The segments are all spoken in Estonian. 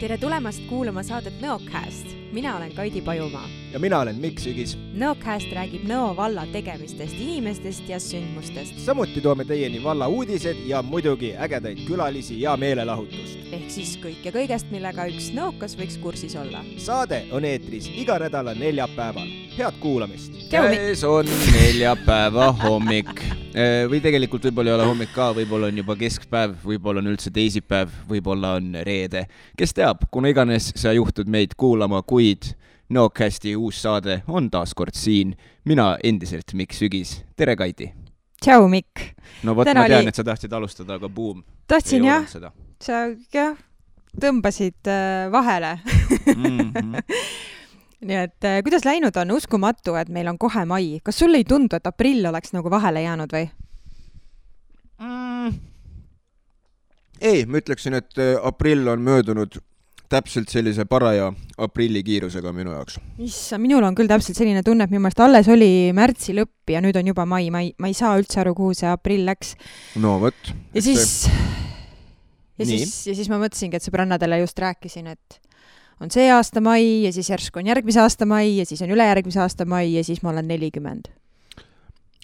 tere tulemast kuulama saadet Nõocast. mina olen Kaidi Pajumaa. ja mina olen Mikk Sügis. Nõocast räägib Nõo valla tegemistest, inimestest ja sündmustest. samuti toome teieni valla uudised ja muidugi ägedaid külalisi ja meelelahutust. ehk siis kõike kõigest, millega üks nõokas võiks kursis olla. saade on eetris iga nädala neljapäeval. head kuulamist. käes on neljapäeva hommik või tegelikult võib-olla ei ole hommik ka, võib-olla on juba keskpäev, võib-olla on üldse teisipäev, võib-olla on reede. kes teab, kuna iganes sa juhtud meid kuulama, kuid Nocasti uus saade on taas kord siin. mina endiselt Mikk Sügis, tere Kaidi! tšau, Mikk! no vot, ma tean oli..., et sa tahtsid alustada, aga buum. tahtsin jah, sa jah, tõmbasid äh, vahele mm. -hmm nii et äh, kuidas läinud on, uskumatu, et meil on kohe mai, kas sulle ei tundu, et aprill oleks nagu vahele jäänud või mm.? ei, ma ütleksin, et äh, aprill on möödunud täpselt sellise paraja aprilli kiirusega minu jaoks. issand, minul on küll täpselt selline tunne, et minu meelest alles oli märtsi lõpp ja nüüd on juba mai, ma ei, ma ei saa üldse aru, kuhu see aprill läks. no vot. ja siis see..., ja Nii. siis, ja siis ma mõtlesingi, et sõbrannadele just rääkisin, et on see aasta mai ja siis järsku on järgmise aasta mai ja siis on ülejärgmise aasta mai ja siis ma olen nelikümmend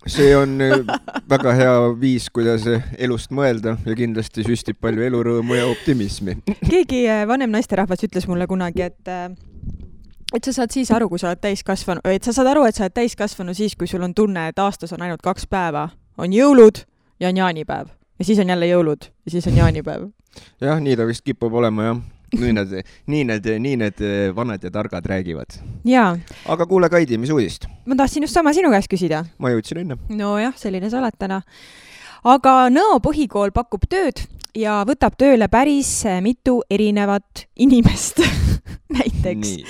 see on äh, väga hea viis, kuidas äh, elust mõelda ja kindlasti süstib palju elurõõmu ja optimismi. keegi äh, vanem naisterahvas ütles mulle kunagi, et et sa saad siis aru, kui sa oled täiskasvanu, et sa saad aru, et sa oled täiskasvanu siis, kui sul on tunne, et aastas on ainult kaks päeva, on jõulud ja on jaanipäev ja siis on jälle jõulud ja siis on jaanipäev. jah, nii ta vist kipub olema jah nii need, nii need, nii need vanad ja targad räägivad. aga kuule, Kaidi, mis uudist? ma tahtsin just sama sinu käest küsida. ma jõudsin enne. nojah, selline sa oled täna. aga Nõo põhikool pakub tööd ja võtab tööle päris mitu erinevat inimest näiteks Nii.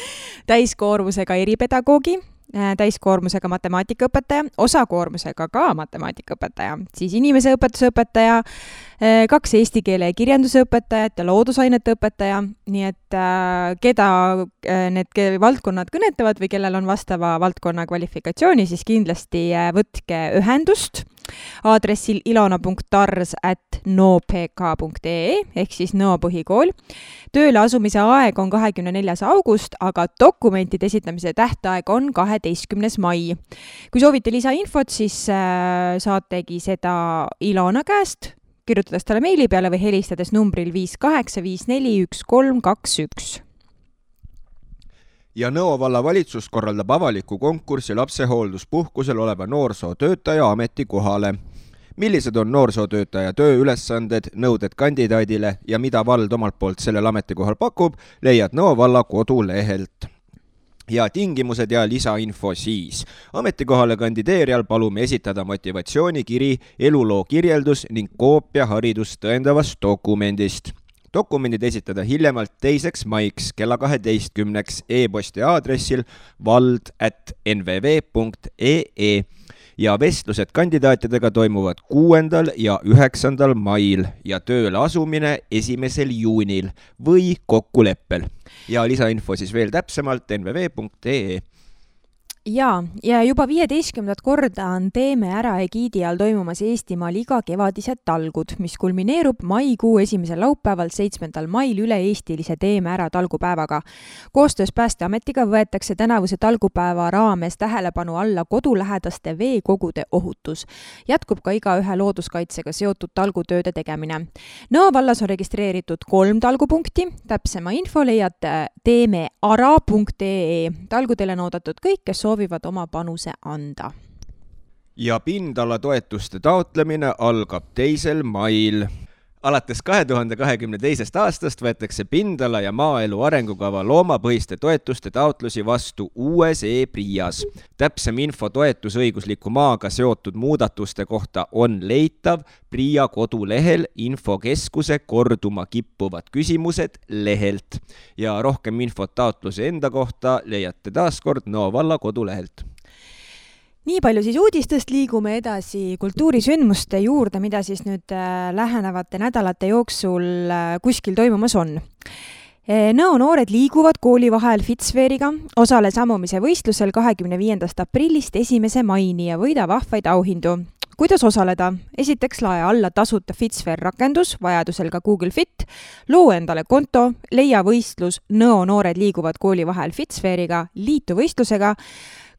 täiskoormusega eripedagoogi täiskoormusega matemaatikaõpetaja, osakoormusega ka matemaatikaõpetaja, siis inimeseõpetuse õpetaja, äh, kaks eesti keele ja kirjanduse õpetajat ja loodusainete õpetaja, nii et äh, keda need valdkonnad kõnetavad või kellel on vastava valdkonna kvalifikatsiooni, siis kindlasti võtke ühendust aadressil ilona.tars at nopk.ee ehk siis Nõo põhikool. tööle asumise aeg on kahekümne neljas august, aga dokumentide esitamise tähtaeg on kaheteistkümnes mai. kui soovite lisainfot, siis äh, saategi seda Ilona käest, kirjutades talle meili peale või helistades numbril viis kaheksa viis neli üks kolm kaks üks ja Nõo vallavalitsus korraldab avaliku konkursi lapsehoolduspuhkusel oleva noorsootöötaja ametikohale. millised on noorsootöötaja tööülesanded, nõuded kandidaadile ja mida vald omalt poolt sellel ametikohal pakub, leiad Nõo valla kodulehelt ja tingimused ja lisainfo siis. ametikohale kandideerijal palume esitada motivatsioonikiri, eluloo kirjeldus ning koopia haridust tõendavast dokumendist dokumendid esitada hiljemalt teiseks maiks kella kaheteistkümneks e-posti aadressil vald at nvv.ee ja vestlused kandidaatidega toimuvad kuuendal ja üheksandal mail ja tööle asumine esimesel juunil või kokkuleppel. ja lisainfo siis veel täpsemalt nvv.ee jaa, ja juba viieteistkümnendat korda on Teeme ära egiidi all toimumas Eestimaal igakevadised talgud, mis kulmineerub maikuu esimesel laupäeval, seitsmendal mail üle-eestilise Teeme ära talgupäevaga. koostöös Päästeametiga võetakse tänavuse talgupäeva raames tähelepanu alla kodulähedaste veekogude ohutus. jätkub ka igaühe looduskaitsega seotud talgutööde tegemine. Nõo vallas on registreeritud kolm talgupunkti, täpsema info leiate teemeara.ee. talgudele on oodatud kõik, kes soovivad soovivad oma panuse anda. ja pindalatoetuste taotlemine algab teisel mail alates kahe tuhande kahekümne teisest aastast võetakse pindala- ja maaelu arengukava loomapõhiste toetuste taotlusi vastu uues e-PRIA-s. täpsem info toetusõigusliku maaga seotud muudatuste kohta on leitav PRIA kodulehel infokeskuse korduma kippuvad küsimused lehelt ja rohkem infot taotluse enda kohta leiate taas kord Nõo valla kodulehelt nii palju siis uudistest, liigume edasi kultuurisündmuste juurde, mida siis nüüd äh, lähenevate nädalate jooksul äh, kuskil toimumas on. Äh, Nõo noored liiguvad kooli vahel Fitzferiga, osale sammumise võistlusel kahekümne viiendast aprillist esimese maini ja võida vahvaid auhindu kuidas osaleda? esiteks lae alla tasuta Fitsphere rakendus, vajadusel ka Google Fit, loo endale konto, leia võistlus Nõo noored liiguvad kooli vahel Fitsphere'iga, liitu võistlusega,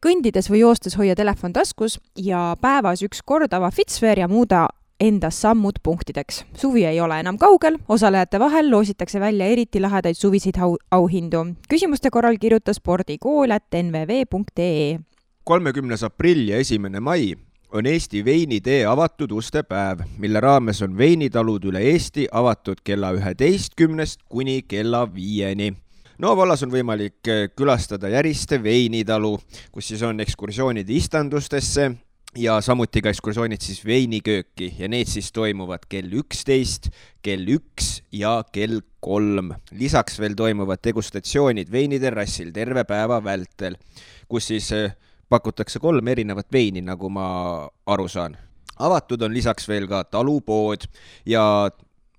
kõndides või joostes hoia telefon taskus ja päevas üks kord ava Fitsphere ja muuda enda sammud punktideks. suvi ei ole enam kaugel, osalejate vahel loositakse välja eriti lahedaid suviseid au auhindu. küsimuste korral kirjuta spordikool at nvv.ee. kolmekümnes aprill ja esimene mai on Eesti veinitee avatud uste päev, mille raames on veinitalud üle Eesti avatud kella üheteistkümnest kuni kella viieni Nõo vallas on võimalik külastada Järiste veinitalu, kus siis on ekskursioonid istandustesse ja samuti ka ekskursioonid siis veinikööki ja need siis toimuvad kell üksteist, kell üks ja kell kolm. lisaks veel toimuvad degustatsioonid veiniterrassil terve päeva vältel, kus siis eh, pakutakse kolm erinevat veini, nagu ma aru saan. avatud on lisaks veel ka talupood ja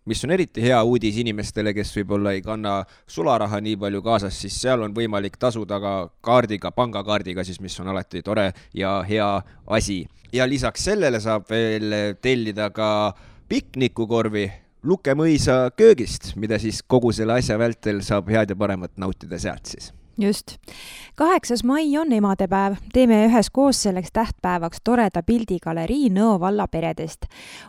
mis on eriti hea uudis inimestele, kes võib-olla ei kanna sularaha nii palju kaasas, siis seal on võimalik tasuda ka kaardiga, pangakaardiga siis, mis on alati tore ja hea asi. ja lisaks sellele saab veel tellida ka piknikukorvi Luke mõisa köögist, mida siis kogu selle asja vältel saab head ja paremat nautida sealt siis just. kaheksas mai on emadepäev. teeme üheskoos selleks tähtpäevaks toreda pildigalerii Nõo valla peredest.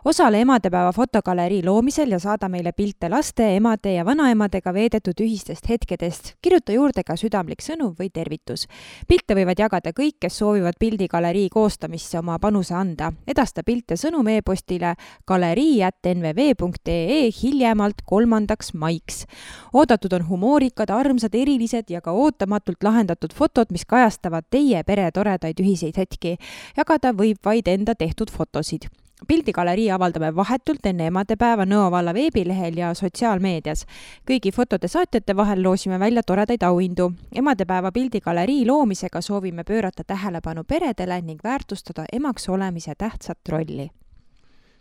osale emadepäeva fotogalerii loomisel ja saada meile pilte laste, emade ja vanaemadega veedetud ühistest hetkedest. kirjuta juurde ka südamlik sõnum või tervitus. pilte võivad jagada kõik, kes soovivad pildigalerii koostamisse oma panuse anda. edasta pilt ja sõnum e-postile galerii.nvv.ee hiljemalt kolmandaks maiks. oodatud on humoorikad, armsad, erilised ja ka oodatud ootamatult lahendatud fotod, mis kajastavad teie pere toredaid ühiseid hetki. jagada võib vaid enda tehtud fotosid pildigalerii avaldame vahetult enne emadepäeva Nõo valla veebilehel ja sotsiaalmeedias. kõigi fotode saatjate vahel loosime välja toredaid auhindu. emadepäeva pildigalerii loomisega soovime pöörata tähelepanu peredele ning väärtustada emaks olemise tähtsat rolli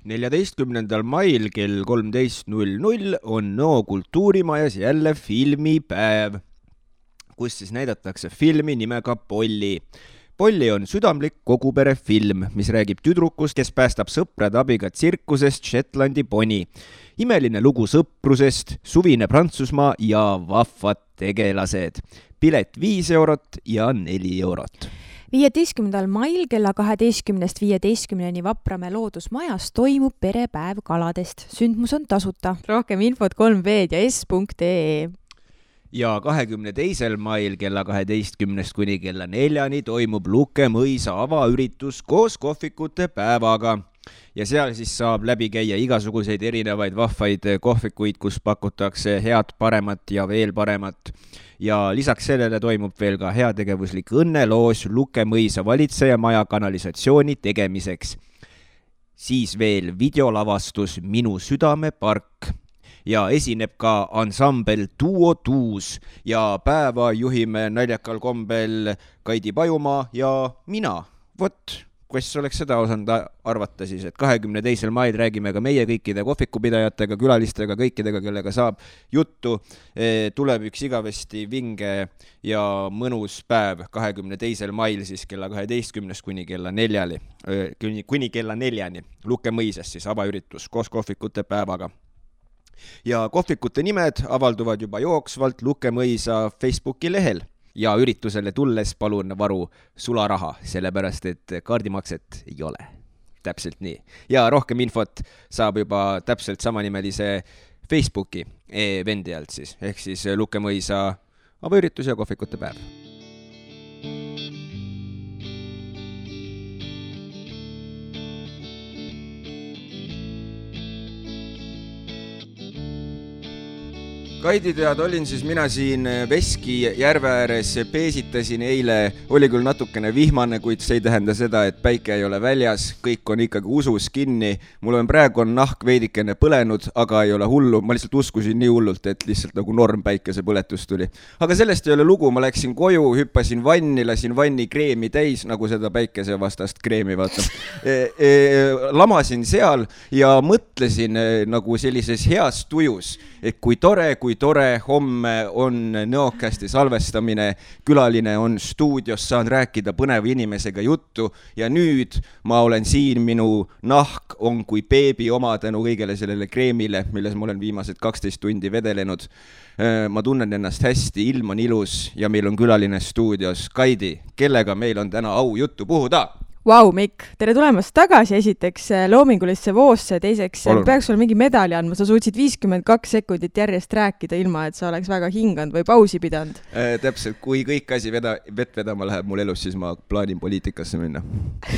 neljateistkümnendal mail kell kolmteist null null on Nõo kultuurimajas jälle filmipäev kus siis näidatakse filmi nimega Polly. Polly on südamlik koguperefilm, mis räägib tüdrukust, kes päästab sõprade abiga tsirkusest Shetlandi poni. imeline lugu sõprusest, suvine Prantsusmaa ja vahvad tegelased. pilet viis eurot ja neli eurot viieteistkümnendal mail kella kaheteistkümnest viieteistkümneni Vapramäe loodusmajas toimub perepäev kaladest. sündmus on tasuta. rohkem infot 3V-d ja s.ee ja kahekümne teisel mail kella kaheteistkümnest kuni kella neljani toimub Luke mõisa avaüritus koos kohvikute päevaga ja seal siis saab läbi käia igasuguseid erinevaid vahvaid kohvikuid, kus pakutakse head, paremat ja veel paremat. ja lisaks sellele toimub veel ka heategevuslik õnneloos Luke mõisa valitsejamaja kanalisatsiooni tegemiseks. siis veel videolavastus Minu südamepark ja esineb ka ansambel Duo Tuus ja päeva juhime naljakal kombel Kaidi Pajumaa ja mina. vot, kes oleks seda osanud arvata siis, et kahekümne teisel mail räägime ka meie kõikide kohvikupidajatega, külalistega, kõikidega, kellega saab juttu. E, tuleb üks igavesti vinge ja mõnus päev kahekümne teisel mail siis kella kaheteistkümnest kuni kella neljani, kuni, kuni kella neljani Luke mõisas siis avaüritus koos kohvikute päevaga ja kohvikute nimed avalduvad juba jooksvalt Luke mõisa Facebooki lehel ja üritusele tulles palun varu sularaha, sellepärast et kaardimakset ei ole. täpselt nii. ja rohkem infot saab juba täpselt samanimelise Facebooki e-vendi alt siis, ehk siis Luke mõisa avaüritus ja kohvikute päev Kaidi teada olin siis mina siin eh, Veski järve ääres, peesitasin eile, oli küll natukene vihmane, kuid see ei tähenda seda, et päike ei ole väljas, kõik on ikkagi usus kinni. mul on praegu on nahk veidikene põlenud, aga ei ole hullu, ma lihtsalt uskusin nii hullult, et lihtsalt nagu norm päikesepõletus tuli. aga sellest ei ole lugu, ma läksin koju, hüppasin vanni, lasin vanni kreemi täis, nagu seda päikesevastast kreemi, vaata e,. E, lamasin seal ja mõtlesin e, nagu sellises heas tujus, et kui tore, kui kui tore, homme on Nõokasti salvestamine, külaline on stuudios, saan rääkida põneva inimesega juttu. Ja nüüd ma olen siin, minu nahk on kui beebi oma tänu kõigele sellele kreemile, milles ma olen viimased kaksteist tundi vedelenud. Äh, ma tunnen ennast hästi, ilm on ilus ja meil on külaline stuudios, Kaidi, kellega meil on täna au juttu puhuda Vau, Mikk, tere tulemast tagasi esiteks äh, loomingulisse voosse, teiseks äh, Olun. peaks sulle mingi medali andma, sa suutsid viiskümmend kaks sekundit järjest rääkida, ilma et sa oleks väga hinganud või pausi pidanud äh,. täpselt, kui kõik asi veda, vett vedama läheb mul elus, siis ma plaanin poliitikasse minna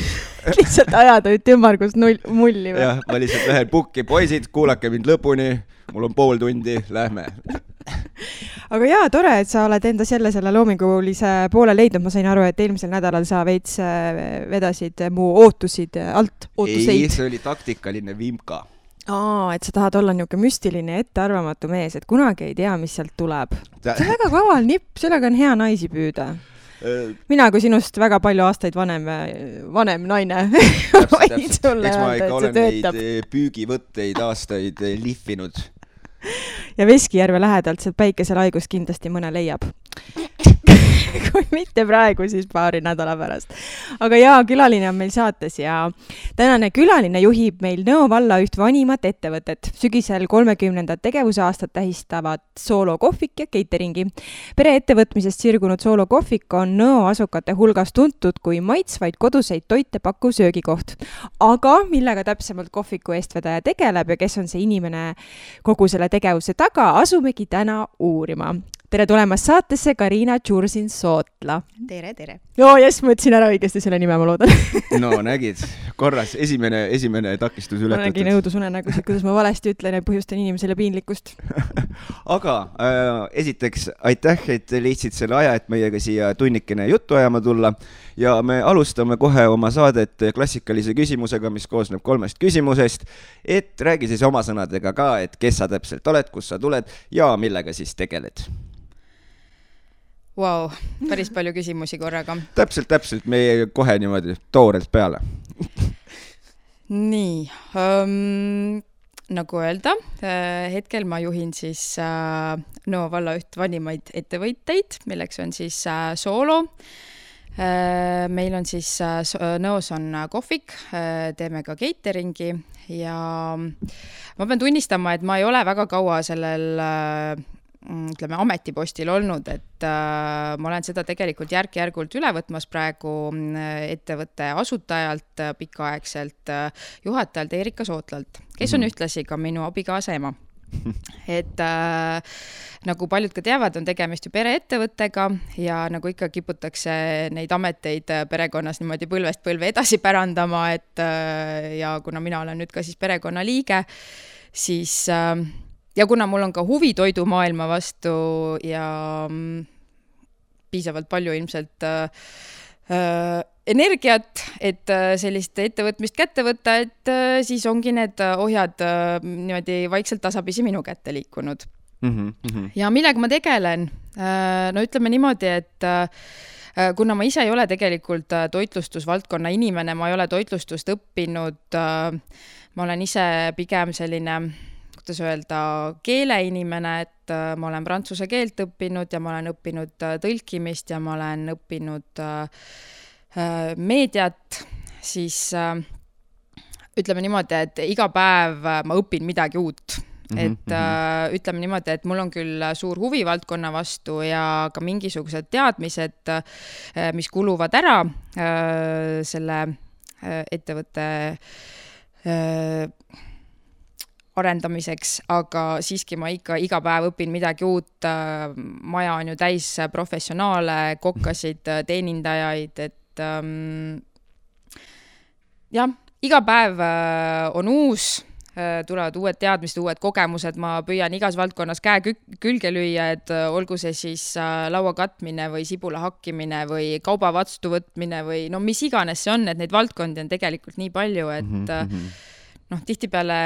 lihtsalt ajada nüüd ümmargust null, mulli või? jah, ma lihtsalt lähen pukki, poisid, kuulake mind lõpuni, mul on pool tundi, lähme aga jaa, tore, et sa oled endas jälle selle loomingulise poole leidnud, ma sain aru, et eelmisel nädalal sa veits äh, vedasid mu ootusid alt, ootuseid. ei, see oli taktikaline vimka aa, et sa tahad olla niisugune müstiline ja ettearvamatu mees, et kunagi ei tea, mis sealt tuleb. see on väga kaval nipp, sellega on hea naisi püüda äh, mina kui sinust väga palju aastaid vanem, vanem naine võin sulle öelda, et see töötab. püügivõtteid aastaid lihvinud ja Veskijärve lähedalt sealt päikeselaigus kindlasti mõne leiab kui mitte praegu, siis paari nädala pärast. aga jaa, külaline on meil saates ja tänane külaline juhib meil Nõo valla üht vanimat ettevõtet. sügisel kolmekümnendat tegevusaastat tähistavad Soolo kohvik ja cateringi. pereettevõtmisest sirgunud Soolo kohvik on Nõo asukate hulgas tuntud kui maitsvaid koduseid toite pakkuv söögikoht. aga millega täpsemalt kohviku eestvedaja tegeleb ja kes on see inimene kogu selle tegevuse taga, asumegi täna uurima tere tulemast saatesse, Karina Tšursin-Sootla. tere, tere. oo jess, ma ütlesin ära õigesti selle nime, ma loodan no nägid, korras, esimene, esimene takistus ületatud. ma nägin õudusunenägusid, kuidas ma valesti ütlen ja põhjustan inimesele piinlikkust aga äh, esiteks aitäh, et leidsid selle aja, et meiega siia tunnikene juttu ajama tulla ja me alustame kohe oma saadet klassikalise küsimusega, mis koosneb kolmest küsimusest. et räägi siis oma sõnadega ka, et kes sa täpselt oled, kust sa tuled ja millega siis tegeled Vau, päris palju küsimusi korraga. täpselt, täpselt, me kohe niimoodi toorelt peale nii um,, nagu öelda, äh, hetkel ma juhin siis äh, Nõo valla üht vanimaid ettevõtteid, milleks on siis äh, Soolo äh,. meil on siis äh, Nõos on kohvik äh,, teeme ka catering'i ja ma pean tunnistama, et ma ei ole väga kaua sellel Mm, ütleme, ametipostil olnud, et äh, ma olen seda tegelikult järk-järgult üle võtmas praegu mm, ettevõtte asutajalt äh, pikaaegselt äh, juhatajalt Erika Sootlalt, kes on mm -hmm. ühtlasi ka minu abikaasa ema et äh, nagu paljud ka teavad, on tegemist ju pereettevõttega ja nagu ikka kiputakse neid ameteid äh, perekonnas niimoodi põlvest põlve edasi pärandama, et äh, ja kuna mina olen nüüd ka siis perekonnaliige, siis äh, ja kuna mul on ka huvi toidumaailma vastu ja mm, piisavalt palju ilmselt äh, äh, energiat, et äh, sellist ettevõtmist kätte võtta, et äh, siis ongi need ohjad äh, niimoodi vaikselt tasapisi minu kätte liikunud mm. -hmm. ja millega ma tegelen äh,? no ütleme niimoodi, et äh, kuna ma ise ei ole tegelikult toitlustusvaldkonna inimene, ma ei ole toitlustust õppinud äh,, ma olen ise pigem selline kuidas öelda, keeleinimene, et äh, ma olen prantsuse keelt õppinud ja ma olen õppinud äh, tõlkimist ja ma olen õppinud äh, meediat, siis ütleme niimoodi, et iga päev ma õpin midagi uut. Mm -hmm, et äh, ütleme niimoodi, et mul on küll suur huvi valdkonna vastu ja ka mingisugused teadmised äh,, mis kuluvad ära äh, selle äh, ettevõtte äh, arendamiseks, aga siiski ma ikka iga päev õpin midagi uut. maja on ju täis professionaale, kokkasid, teenindajaid, et ähm, jah, iga päev äh, on uus äh, tulevad uued teadmised, uued kogemused, ma püüan igas valdkonnas käe külge lüüa, et äh, olgu see siis laua katmine või sibula hakkimine või kauba vastuvõtmine või no mis iganes see on, et neid valdkondi on tegelikult nii palju, et mm -hmm. noh, tihtipeale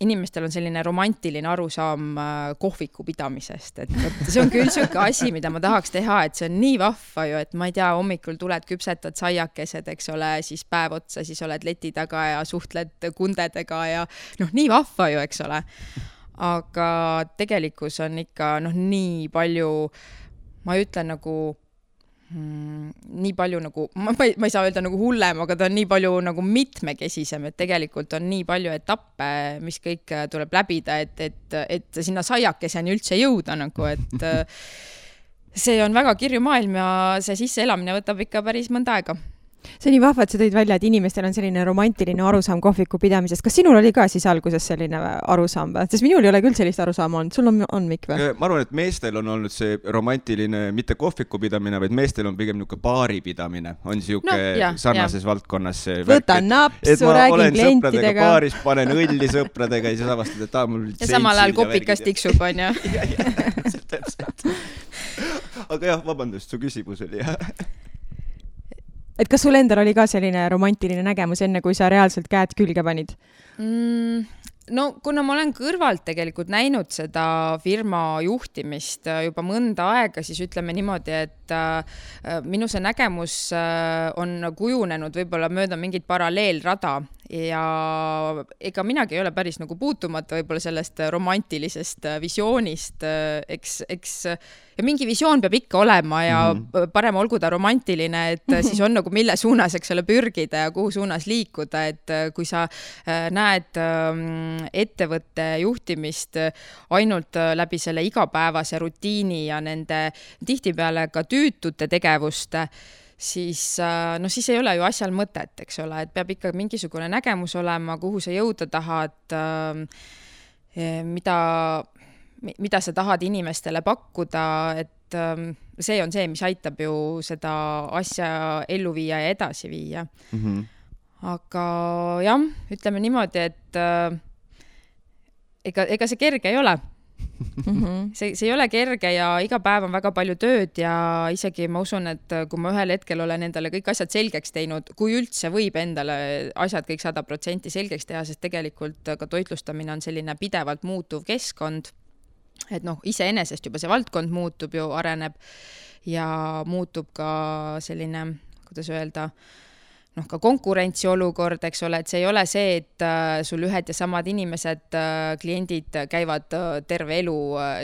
inimestel on selline romantiline arusaam äh, kohviku pidamisest, et vot see on küll niisugune asi, mida ma tahaks teha, et see on nii vahva ju, et ma ei tea, hommikul tuled, küpsetad saiakesed, eks ole, siis päev otsa, siis oled leti taga ja suhtled kundedega ja noh, nii vahva ju, eks ole. aga tegelikkus on ikka noh, nii palju, ma ei ütle nagu mm, nii palju nagu, ma ei, ma ei saa öelda nagu hullem, aga ta on nii palju nagu mitmekesisem, et tegelikult on nii palju etappe, mis kõik tuleb läbida, et, et, et sinna saiakeseni üldse jõuda nagu, et see on väga kirju maailm ja see sisseelamine võtab ikka päris mõnda aega see on nii vahva, et sa tõid välja, et inimestel on selline romantiline arusaam kohviku pidamisest. kas sinul oli ka siis alguses selline arusaam või? sest minul ei ole küll sellist arusaama olnud, sul on, on Mikk või? ma arvan, et meestel on olnud see romantiline mitte kohviku pidamine, vaid meestel on pigem niisugune baari pidamine, on niisugune no, sarnases ja. valdkonnas see võtan napsu, räägin klientidega. baaris, panen õlli sõpradega ja siis avastad, et aa, mul ja samal ajal kopikas tiksub, onju. täpselt. aga jah, vabandust, su küsimus oli jah et kas sul endal oli ka selline romantiline nägemus, enne kui sa reaalselt käed külge panid mm,? no kuna ma olen kõrvalt tegelikult näinud seda firma juhtimist äh, juba mõnda aega, siis ütleme niimoodi, et äh, minu see nägemus äh, on kujunenud võib-olla mööda mingit paralleelrada ja ega minagi ei ole päris nagu puutumata võib-olla sellest romantilisest visioonist, eks, eks ja mingi visioon peab ikka olema ja mm -hmm. parem olgu ta romantiline, et siis on nagu mille suunas, eks ole, pürgida ja kuhu suunas liikuda, et äh, kui sa äh, näed ähm, ettevõtte juhtimist ainult äh, läbi selle igapäevase rutiini ja nende tihtipeale ka tüütute tegevuste, siis noh, siis ei ole ju asjal mõtet, eks ole, et peab ikka mingisugune nägemus olema, kuhu sa jõuda tahad, ähm, mida mida sa tahad inimestele pakkuda, et ähm, see on see, mis aitab ju seda asja ellu viia ja edasi viia mm. -hmm. aga jah, ütleme niimoodi, et äh, ega, ega see kerge ei ole Mm -hmm. see, see ei ole kerge ja iga päev on väga palju tööd ja isegi ma usun, et kui ma ühel hetkel olen endale kõik asjad selgeks teinud, kui üldse võib endale asjad kõik sada protsenti selgeks teha, sest tegelikult ka toitlustamine on selline pidevalt muutuv keskkond et noh, iseenesest juba see valdkond muutub ju, areneb ja muutub ka selline, kuidas öelda, noh, ka konkurentsiolukord, eks ole, et see ei ole see, et äh, sul ühed ja samad inimesed äh,, kliendid käivad äh, terve elu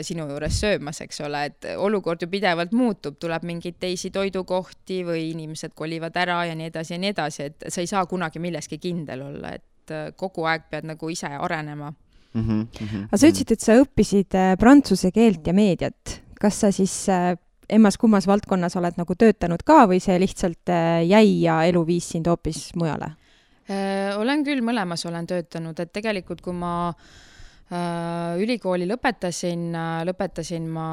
sinu juures söömas, eks ole, et olukord ju pidevalt muutub, tuleb mingeid teisi toidukohti või inimesed kolivad ära ja nii edasi ja nii edasi, et sa ei saa kunagi milleski kindel olla, et kogu aeg pead nagu ise arenema mm. -hmm. aga sa ütlesid, et sa õppisid prantsuse keelt ja meediat. kas sa siis emmas-kummas valdkonnas oled nagu töötanud ka või see lihtsalt äh, jäi ja elu viis sind hoopis mujale? olen küll, mõlemas olen töötanud, et tegelikult kui ma ülikooli lõpetasin, lõpetasin ma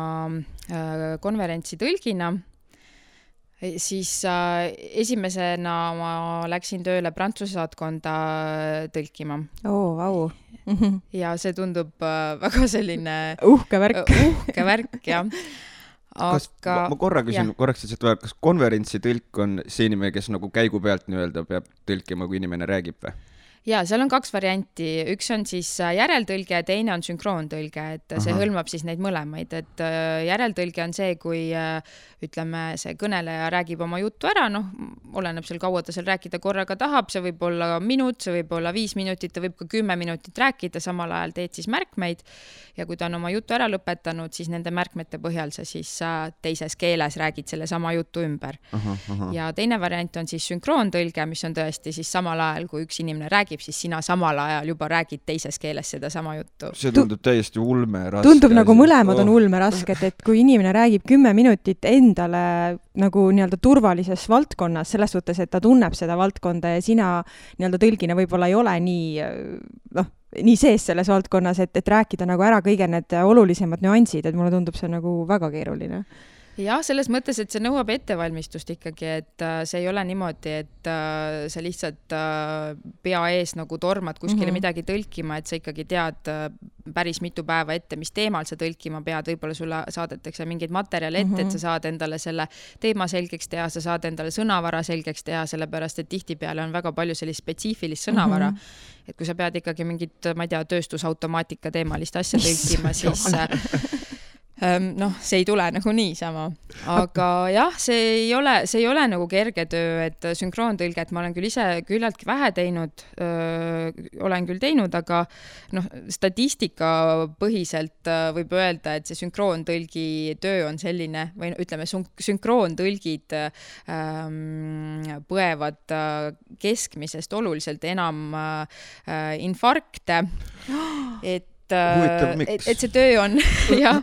konverentsitõlgina siis äh, esimesena ma läksin tööle Prantsuse saatkonda tõlkima. oo vau. ja see tundub äh, väga selline uhke värk uh,. uhke värk, jah. Kas aga, ma, korra küsin korraks lihtsalt vahele, kas konverentsitõlk on see inimene, kes nagu käigu pealt nii-öelda peab tõlkima, kui inimene räägib või? Ja seal on kaks varianti, üks on siis äh, järeltõlge, teine on sünkroontõlge, et Aha. see hõlmab siis neid mõlemaid, et äh, järeltõlge on see, kui äh, ütleme, see kõneleja räägib oma jutu ära, noh, oleneb seal, kaua ta seal rääkida korraga tahab, see võib olla minut, see võib olla viis minutit, ta võib ka kümme minutit rääkida, samal ajal teed siis märkmeid. Ja kui ta on oma jutu ära lõpetanud, siis nende märkmete põhjal sa siis teises keeles räägid sellesama jutu ümber. ja teine variant on siis sünkroontõlge, mis on tõesti siis samal ajal, kui üks inimene räägib, räägib, siis sina samal ajal juba räägid teises keeles sedasama juttu. see tundub täiesti ulmeraske. tundub nagu mõlemad on oh. ulmerasked, et kui inimene räägib kümme minutit endale nagu nii-öelda turvalises valdkonnas, selles suhtes, et ta tunneb seda valdkonda ja sina nii-öelda tõlgina võib-olla ei ole nii noh, nii sees selles valdkonnas, et, et rääkida nagu ära kõige need olulisemad nüansid, et mulle tundub see nagu väga keeruline jah, selles mõttes, et see nõuab ettevalmistust ikkagi, et äh, see ei ole niimoodi, et äh, sa lihtsalt äh, pea ees nagu tormad kuskile mm -hmm. midagi tõlkima, et sa ikkagi tead päris mitu päeva ette, mis teemal sa tõlkima pead, võib-olla sulle saadetakse mingeid materjale ette mm, -hmm. et sa mhm. saad endale selle teema selgeks teha, sa saad endale sõnavara selgeks teha, sellepärast et tihtipeale on väga palju sellist spetsiifilist sõnavara mm. -hmm et kui sa pead ikkagi mingit, ma ei tea, tööstusautomaatika teemalist asja tõlkima, siis noh, see ei tule nagu niisama, aga jah, see ei ole, see ei ole nagu kerge töö, et sünkroontõlget ma olen küll ise küllaltki vähe teinud, olen küll teinud, aga noh, statistikapõhiselt võib öelda, et see sünkroontõlgi töö on selline või ütleme, sünkroontõlgid ähm, põevad keskmisest oluliselt enam äh, infarkte, et miks? et, et see töö on jah,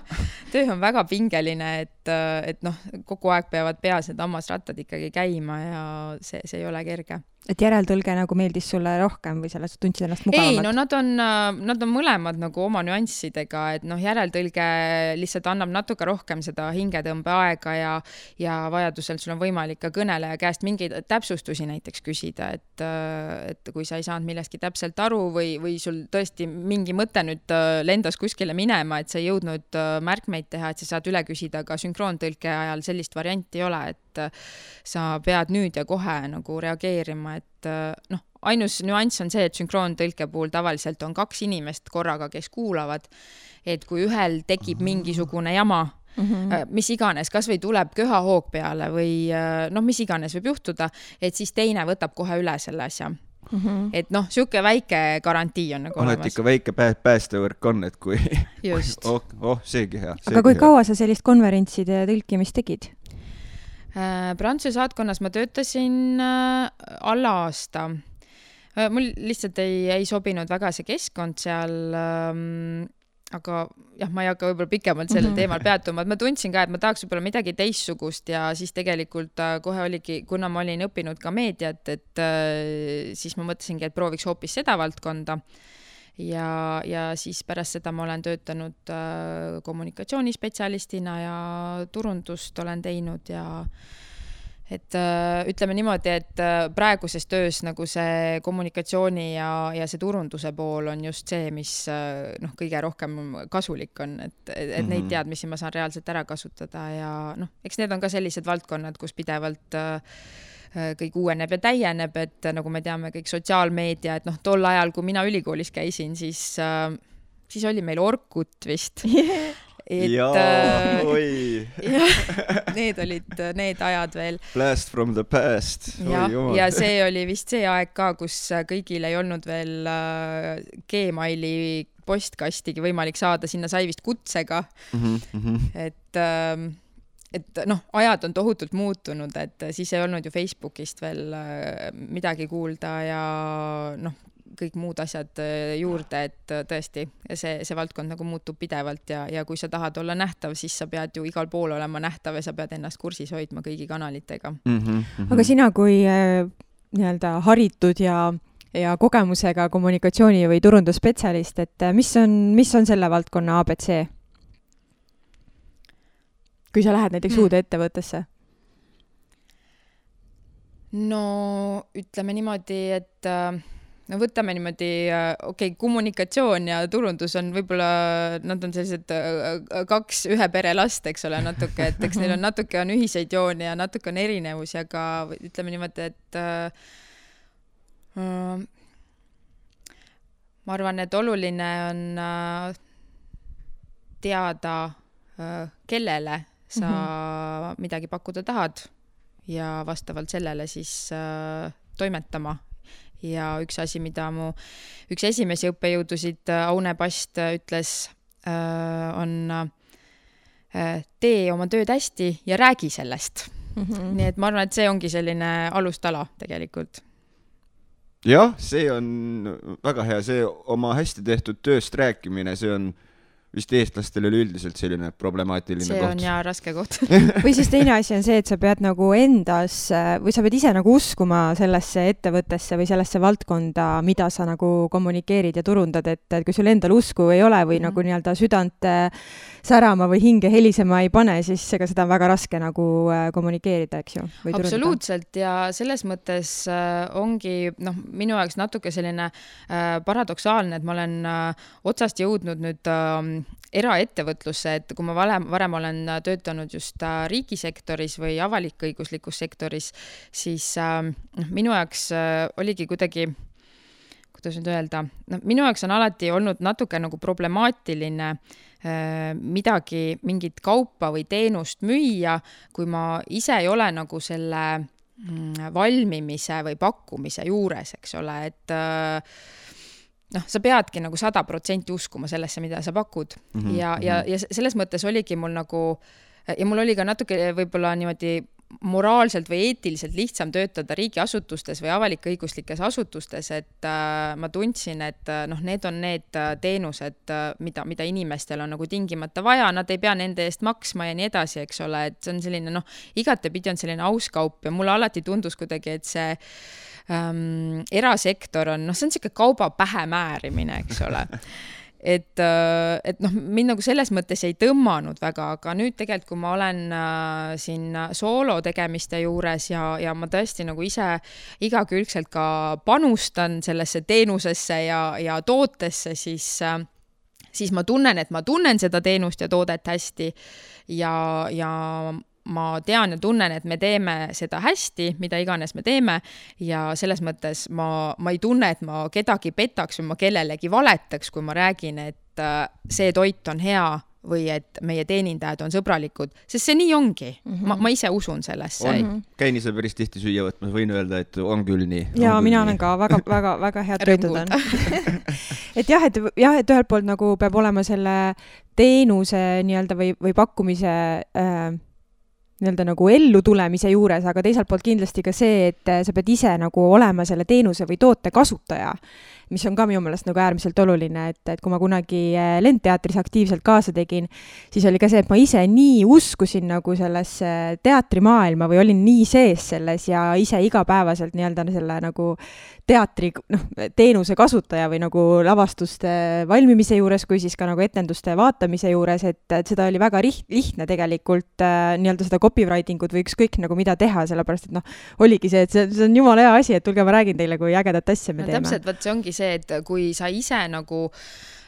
töö on väga pingeline, et, et noh, kogu aeg peavad peas need hammasrattad ikkagi käima ja see, see ei ole kerge et järeltõlge nagu meeldis sulle rohkem või selles tundsid ennast mugavamalt? ei, no nad on, nad on mõlemad nagu oma nüanssidega, et noh, järeltõlge lihtsalt annab natuke rohkem seda hingetõmbeaega ja, ja vajadusel sul on võimalik ka kõneleja käest mingeid täpsustusi näiteks küsida, et, et kui sa ei saanud millestki täpselt aru või, või sul tõesti mingi mõte nüüd lendas kuskile minema, et sa ei jõudnud märkmeid teha, et sa saad üle küsida, ka sünkroontõlke ajal sellist varianti ei ole, et sa pead nüüd ja kohe nagu reageerima et äh, noh, ainus nüanss on see, et sünkroontõlke puhul tavaliselt on kaks inimest korraga, kes kuulavad. et kui ühel tekib mingisugune jama Mm -hmm. mis iganes, kasvõi tuleb köhahoog peale või äh, noh, mis iganes võib juhtuda, et siis teine võtab kohe üle selle asja mm. -hmm. et noh, sihuke väike garantii on nagu olemas. alati ikka väike pää-, päästevõrk on, et kui just oh, oh, seegi hea. aga kui hea. kaua sa sellist konverentside tõlkimist tegid? Äh, Prantsuse saatkonnas ma töötasin äh, alla aasta. Äh, mul lihtsalt ei, ei sobinud väga see keskkond seal ähm, aga jah, ma ei hakka võib-olla pikemalt sellel -hmm. teemal peatuma, et ma tundsin ka, et ma tahaks võib-olla midagi teistsugust ja siis tegelikult kohe oligi, kuna ma olin õppinud ka meediat, et siis ma mõtlesingi, et prooviks hoopis seda valdkonda ja, ja siis pärast seda ma olen töötanud äh, kommunikatsioonispetsialistina ja turundust olen teinud ja et äh, ütleme niimoodi, et äh, praeguses töös nagu see kommunikatsiooni ja, ja see turunduse pool on just see, mis äh, noh, kõige rohkem kasulik on, et, et, mm -hmm. neid mhm. teadmisi ma saan reaalselt ära kasutada ja noh, eks need on ka sellised valdkonnad, kus pidevalt kõik uueneb ja täieneb, et nagu me teame, kõik sotsiaalmeedia, et noh, tol ajal, kui mina ülikoolis käisin, siis, äh, siis oli meil Orkut vist et jaa, oi. Need olid need ajad veel. Blast from the past. jah, ja see oli vist see aeg ka, kus kõigil ei olnud veel Gmaili postkastigi võimalik saada, sinna sai vist kutsega mm. -hmm. et ähm, et noh, ajad on tohutult muutunud, et siis ei olnud ju Facebookist veel äh, midagi kuulda ja noh, kõik muud asjad äh, juurde, et äh, tõesti, see, see valdkond nagu muutub pidevalt ja, ja kui sa tahad olla nähtav, siis sa pead ju igal pool olema nähtav ja sa pead ennast kursis hoidma kõigi kanalitega mm. -hmm, mm -hmm. aga sina kui äh, nii-öelda haritud ja ja kogemusega kommunikatsiooni või turundusspetsialist, et mis on, mis on selle valdkonna abc? kui sa lähed näiteks mm. uude ettevõttesse? no ütleme niimoodi, et äh, no võtame niimoodi, äh, okei okay,, kommunikatsioon ja turundus on võib-olla, nad on sellised äh, kaks ühe pere last, eks ole, natuke, et eks neil on natuke on ühiseid jooni ja natuke on erinevusi, aga ütleme niimoodi, et äh, ma arvan, et oluline on äh, teada äh, kellele sa mm -hmm. midagi pakkuda tahad ja vastavalt sellele siis äh, toimetama. Ja üks asi, mida mu üks esimesi õppejõudusid, äh, Aune Past äh, ütles äh,, on äh, tee oma tööd hästi ja räägi sellest mm. -hmm. nii et ma arvan, et see ongi selline alustala tegelikult jah, see on väga hea, see oma hästi tehtud tööst rääkimine, see on vist eestlastel üleüldiselt selline problemaatiline see koht. see on jaa raske koht või siis teine asi on see, et sa pead nagu endas või sa pead ise nagu uskuma sellesse ettevõttesse või sellesse valdkonda, mida sa nagu kommunikeerid ja turundad, et, et kui sul endal usku ei ole või mm -hmm. nagu nii-öelda südant äh, särama või hinge helisema ei pane, siis ega seda on väga raske nagu äh, kommunikeerida, eks ju. absoluutselt ja selles mõttes äh, ongi noh, minu jaoks natuke selline paradoksaalne, et ma olen otsast jõudnud nüüd eraettevõtlusse, et kui ma varem, varem olen töötanud just äh, riigisektoris või avalik-õiguslikus sektoris, siis äh, noh äh,, minu jaoks äh, oligi kuidagi kuidas nüüd öelda, noh, minu jaoks on alati olnud natuke nagu problemaatiline äh, midagi, mingit kaupa või teenust müüa, kui ma ise ei ole nagu selle mm, valmimise või pakkumise juures, eks ole, et äh, noh, sa peadki nagu sada protsenti uskuma sellesse, mida sa pakud mm -hmm. ja, ja, mhm. ja selles mõttes oligi mul nagu ja mul oli ka natuke võib-olla niimoodi moraalselt või eetiliselt lihtsam töötada riigiasutustes või avalik-õiguslikes asutustes, et äh, ma tundsin, et äh, noh, need on need äh, teenused äh,, mida, mida inimestel on nagu tingimata vaja, nad ei pea nende eest maksma ja nii edasi, eks ole, et see on selline noh, igatepidi on selline aus kaup ja mulle alati tundus kuidagi, et see ähm, erasektor on, noh, see on niisugune kauba pähe määrimine, eks ole. Et, äh, et noh, mind nagu selles mõttes ei tõmmanud väga, aga nüüd tegelikult, kui ma olen äh, siin soolo tegemiste juures ja, ja ma tõesti nagu ise igakülgselt ka panustan sellesse teenusesse ja, ja tootesse, siis äh, siis ma tunnen, et ma tunnen seda teenust ja toodet hästi. Ja, ja ma tean ja tunnen, et me teeme seda hästi, mida iganes me teeme ja selles mõttes ma, ma ei tunne, et ma kedagi petaks või ma kellelegi valetaks, kui ma räägin, et äh, see toit on hea või et meie teenindajad on sõbralikud, sest see nii ongi mm. -hmm. ma, ma ise usun sellesse. on käin ise päris tihti süüa võtmas, võin öelda, et on küll nii. ja mina nii. olen ka väga-väga-väga head toitud on et jah, et jah, et ühelt poolt nagu peab olema selle teenuse nii-öelda või, või pakkumise äh, nii-öelda nagu ellu tulemise juures, aga teiselt poolt kindlasti ka see, et sa pead ise nagu olema selle teenuse või toote kasutaja mis on ka minu meelest nagu äärmiselt oluline, et, et kui ma kunagi äh, Lendteatris aktiivselt kaasa tegin, siis oli ka see, et ma ise nii uskusin nagu sellesse teatrimaailma või olin nii sees selles ja ise igapäevaselt nii-öelda selle nagu teatri noh, teenuse kasutaja või nagu lavastuste valmimise juures, kui siis ka nagu etenduste vaatamise juures, et, et seda oli väga riht-, lihtne tegelikult äh, nii-öelda seda copywriting ut või ükskõik nagu mida teha, sellepärast et noh, oligi see, et see, see on jumala hea asi, et tulge, ma räägin teile, kui ägedat asja me no, teeme. täpselt, vot see ongi see et kui sa ise nagu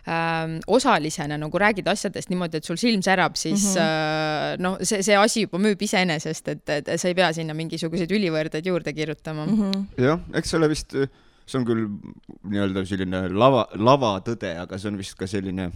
ähm, osalisena nagu räägid asjadest niimoodi, et sul silm särab, siis mm -hmm. äh, noh, see, see asi juba müüb iseenesest, et, et sa ei pea sinna mingisuguseid ülivõrdeid juurde kirjutama mm. -hmm. jah, eks see ole vist, see on küll nii-öelda selline lava, lavatõde, aga see on vist ka selline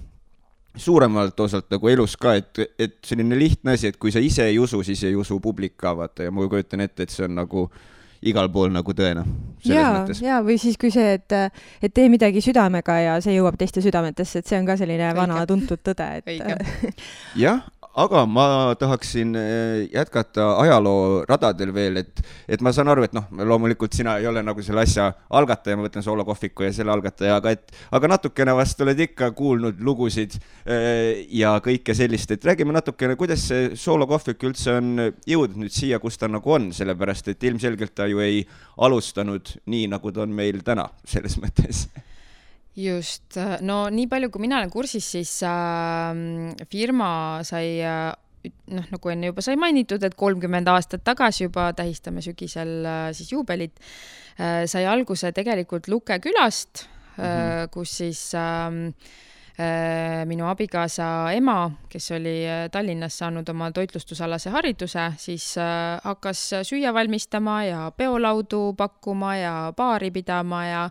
suuremalt osalt nagu elus ka, et, et selline lihtne asi, et kui sa ise ei usu, siis ei usu publik ka, vaata, ja ma kujutan ette, et see on nagu äh, igal pool nagu tõena. ja, ja või siis kui see, et, et tee midagi südamega ja see jõuab teiste südametesse, et see on ka selline Õige. vana tuntud tõde, et. jah, aga ma tahaksin eh, jätkata ajaloo radadel veel, et, et ma saan aru, et noh, loomulikult sina ei ole nagu selle asja algataja, ma võtan soolokohviku ja selle algataja, aga et, aga natukene vast oled ikka kuulnud lugusid eh, ja kõike sellist, et räägime natukene, kuidas see soolokohvik üldse on jõudnud nüüd siia, kus ta nagu on, sellepärast et ilmselgelt ta ju ei alustanud nii, nagu ta on meil täna, selles mõttes just, no nii palju, kui mina olen kursis, siis äh, firma sai äh, noh, nagu enne juba sai mainitud, et kolmkümmend aastat tagasi juba tähistame sügisel äh, siis juubelit äh,, sai alguse tegelikult Luke külast mm, -hmm. kus siis äh, minu abikaasa ema, kes oli äh, Tallinnas saanud oma toitlustusalase hariduse, siis äh, hakkas süüa valmistama ja peolaudu pakkuma ja baari pidama ja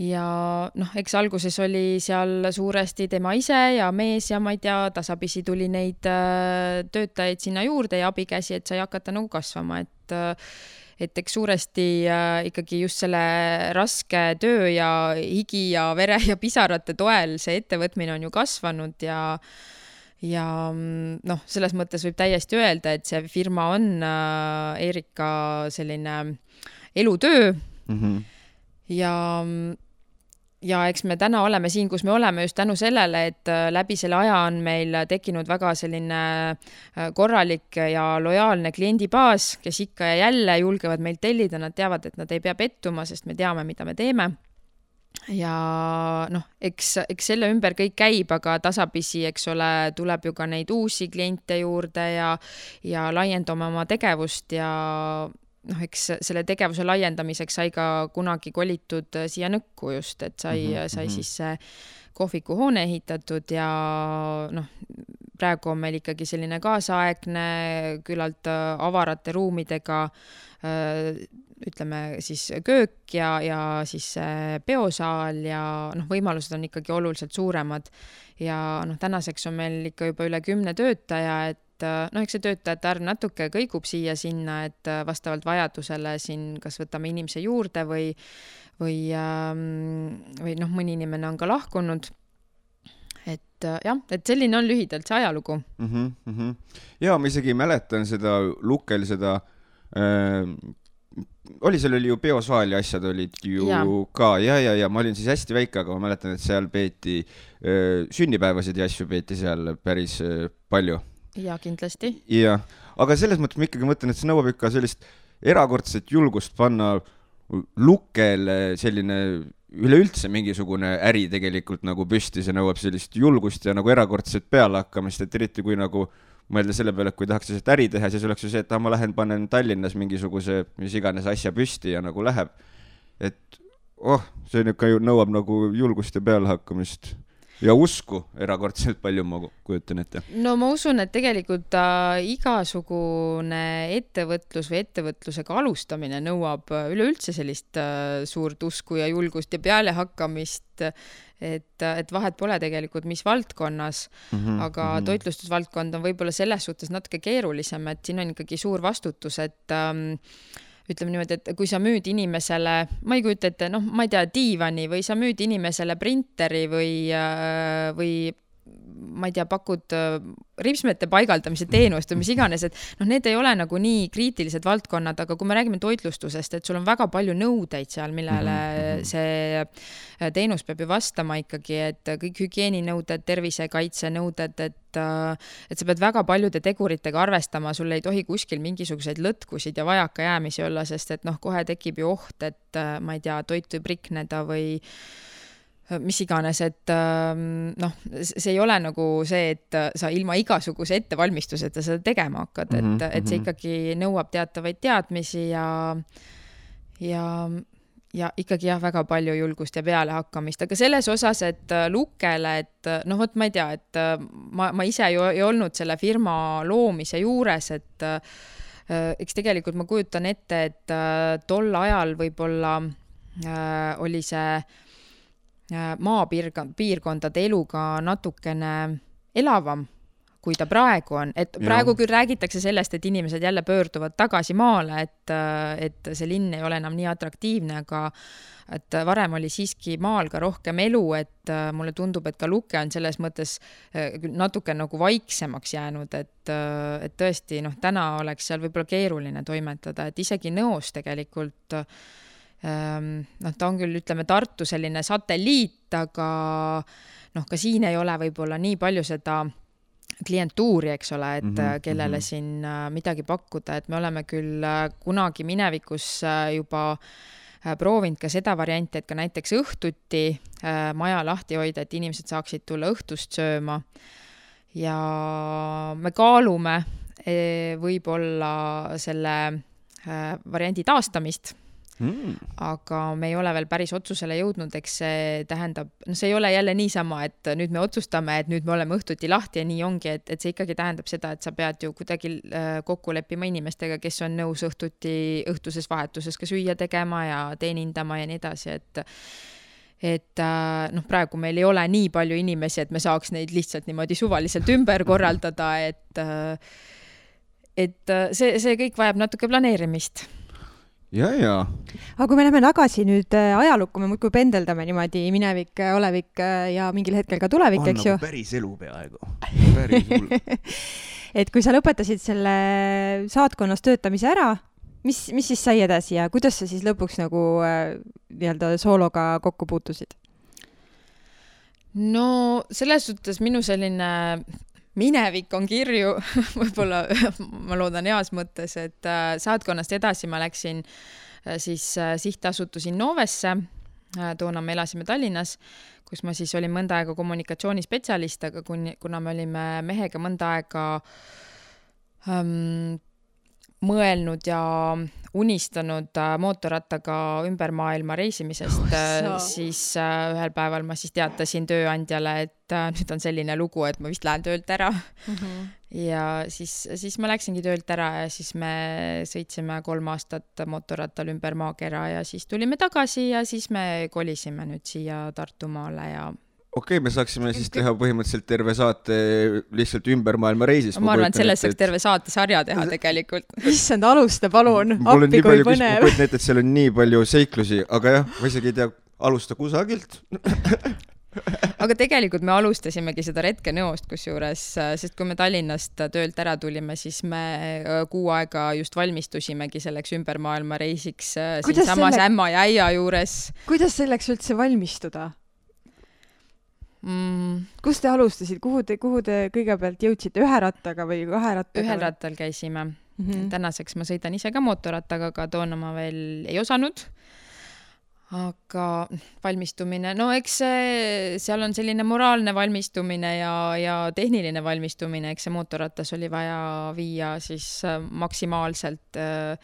ja noh, eks alguses oli seal suuresti tema ise ja mees ja ma ei tea, tasapisi tuli neid äh, töötajaid sinna juurde ja abikäsi, et sai hakata nagu kasvama, et äh, et eks suuresti äh, ikkagi just selle raske töö ja higi ja vere ja pisarate toel see ettevõtmine on ju kasvanud ja ja mm, noh, selles mõttes võib täiesti öelda, et see firma on Erika selline elutöö mm. -hmm ja ja eks me täna oleme siin, kus me oleme just tänu sellele, et äh, läbi selle aja on meil tekkinud väga selline äh, korralik ja lojaalne kliendibaas, kes ikka ja jälle julgevad meilt tellida, nad teavad, et nad ei pea pettuma, sest me teame, mida me teeme. Ja noh, eks, eks selle ümber kõik käib, aga tasapisi, eks ole, tuleb ju ka neid uusi kliente juurde ja ja laiendame oma tegevust ja noh, eks selle tegevuse laiendamiseks sai ka kunagi kolitud äh, siia Nõkku just, et sai mm, -hmm. sai mhm. siis see kohvikuhoone ehitatud ja noh, praegu on meil ikkagi selline kaasaegne, küllalt äh, avarate ruumidega ütleme siis köök ja, ja siis peosaal ja noh, võimalused on ikkagi oluliselt suuremad. ja noh, tänaseks on meil ikka juba üle kümne töötaja, et noh, eks see töötajate arv natuke kõigub siia-sinna, et vastavalt vajadusele siin kas võtame inimese juurde või, või, ähm, või noh, mõni inimene on ka lahkunud et jah, et selline on lühidalt see ajalugu mm. -hmm, mm -hmm. ja ma isegi mäletan seda Lukel seda äh, oli, seal oli ju ja asjad olid ju ja. ka ja, ja, ja ma olin siis hästi väike, aga ma mäletan, et seal peeti äh, sünnipäevasid ja asju peeti seal päris äh, palju. Ja kindlasti. jah, aga selles mõttes ma ikkagi mõtlen, et see nõuab ikka sellist erakordset julgust panna Lukele selline üleüldse mingisugune äri tegelikult nagu püsti, see nõuab sellist julgust ja nagu erakordset pealehakkamist, et eriti kui nagu mõelda selle peale, et kui tahaks lihtsalt äri teha, siis oleks ju see, et ah, ma lähen panen Tallinnas mingisuguse mis iganes asja püsti ja nagu läheb. et oh, see ikka ju nõuab nagu julgust ja pealehakkamist ja usku erakordselt palju, ma kujutan ette. no ma usun, et tegelikult äh, igasugune ettevõtlus või ettevõtlusega alustamine nõuab äh, üleüldse sellist äh, suurt usku ja julgust ja pealehakkamist, et, et vahet pole tegelikult, mis valdkonnas mm, -hmm, aga mm -hmm. toitlustusvaldkond on võib-olla selles suhtes natuke keerulisem, et siin on ikkagi suur vastutus, et ähm, ütleme niimoodi, et kui sa müüd inimesele, ma ei kujuta ette, noh, ma ei tea, diivani või sa müüd inimesele printeri või, äh, või ma ei tea, pakud äh, ripsmete paigaldamise teenust või mis iganes, et noh, need ei ole nagu nii kriitilised valdkonnad, aga kui me räägime toitlustusest, et sul on väga palju nõudeid seal, millele mm -hmm. see äh, teenus peab ju vastama ikkagi, et kõik hügieeninõuded, tervisekaitsenõuded, et äh, et sa pead väga paljude teguritega arvestama, sul ei tohi kuskil mingisuguseid lõtkusid ja vajakajäämisi olla, sest et noh, kohe tekib ju oht, et ma ei tea, toit võib rikneda või mis iganes, et ähm, noh, see ei ole nagu see, et sa ilma igasuguse ettevalmistuseta seda tegema hakkad, et mm, -hmm. et see mhm. ikkagi nõuab teatavaid teadmisi ja, ja, ja ikkagi jah, väga palju julgust ja pealehakkamist, aga selles osas, et Lukele, et noh, vot ma ei tea, et ma, ma ise ju ei olnud selle firma loomise juures, et eks tegelikult ma kujutan ette, et tol ajal võib-olla äh, oli see Äh, maapiirkondade eluga natukene elavam, kui ta praegu on, et praegu ja. küll räägitakse sellest, et inimesed jälle pöörduvad tagasi maale, et, äh, et see linn ei ole enam nii atraktiivne, aga et varem oli siiski maal ka rohkem elu, et äh, mulle tundub, et ka Luke on selles mõttes natuke nagu vaiksemaks jäänud, et, et tõesti noh, täna oleks seal võib-olla keeruline toimetada, et isegi Nõos tegelikult äh, noh, ta on küll, ütleme, Tartu selline satelliit, aga noh, ka siin ei ole võib-olla nii palju seda klientuuri, eks ole, et mm -hmm, kellele mm -hmm. siin äh, midagi pakkuda, et me oleme küll äh, kunagi minevikus äh, juba proovinud ka seda varianti, et ka näiteks õhtuti maja lahti hoida, et inimesed saaksid tulla õhtust sööma. ja me kaalume võib-olla selle variandi taastamist mm.. aga me ei ole veel päris otsusele jõudnud, eks see tähendab, noh, see ei ole jälle niisama, et nüüd me otsustame, et nüüd me oleme õhtuti lahti ja nii ongi, et, et see ikkagi tähendab seda, et sa pead ju kuidagi äh, kokku leppima inimestega, kes on nõus õhtuti, õhtuses vahetuses ka süüa tegema ja teenindama ja nii edasi, et et äh, noh, praegu meil ei ole nii palju inimesi, et me saaks neid lihtsalt niimoodi suvaliselt ümber korraldada, et äh, et see, see kõik vajab natuke planeerimist ja, ja. aga kui me läheme tagasi nüüd äh, ajalukku, me muudkui pendeldame niimoodi minevik, äh, olevik äh, ja mingil hetkel ka tulevik, eks ju. Nagu päris elu peaaegu, päris hull et kui sa lõpetasid selle saatkonnas töötamise ära, mis, mis siis sai edasi ja kuidas sa siis lõpuks nagu nii-öelda soologa kokku puutusid? no selles suhtes minu selline minevik on kirju võib-olla ma loodan heas mõttes, et äh, saatkonnast edasi ma läksin äh, siis äh, sihtasutus Innovesse. toona me elasime Tallinnas, kus ma siis olin mõnda aega kommunikatsioonispetsialist, aga kuni, kuna me olime mehega mõnda aega ähm, mõelnud ja unistanud äh, mootorrattaga ümber maailma reisimisest oh,, siis äh, ühel päeval ma siis teatasin tööandjale, et nüüd on selline lugu, et ma vist lähen töölt ära mm. -hmm. ja siis, siis ma läksingi töölt ära ja siis me sõitsime kolm aastat mootorrattal ümber maakera ja siis tulime tagasi ja siis me kolisime nüüd siia Tartumaale ja okei okay,, me saaksime siis teha põhimõtteliselt terve saate lihtsalt ümber maailma reisist. ma arvan, et sellest saaks terve saatesarja teha tegelikult. issand, alusta palun, appi kui põnev. ma kujutan ette, et seal on nii palju seiklusi, aga jah, ma isegi ei tea, alusta kusagilt aga tegelikult me alustasimegi seda retkenõost kusjuures, sest kui me Tallinnast töölt ära tulime, siis me äh, kuu aega just valmistusimegi selleks ümbermaailmareisiks äh, siinsamas selle... ämma ja äia juures. kuidas selleks üldse valmistuda? Mm.. kus te alustasite, kuhu te, kuhu te kõigepealt jõudsite, ühe rattaga või kahe rattaga? ühel rattal käisime mm. -hmm. tänaseks ma sõidan ise ka mootorrattaga, aga toona ma veel ei osanud. aga valmistumine, no eks see, seal on selline moraalne valmistumine ja, ja tehniline valmistumine, eks see mootorratas oli vaja viia siis äh, maksimaalselt äh,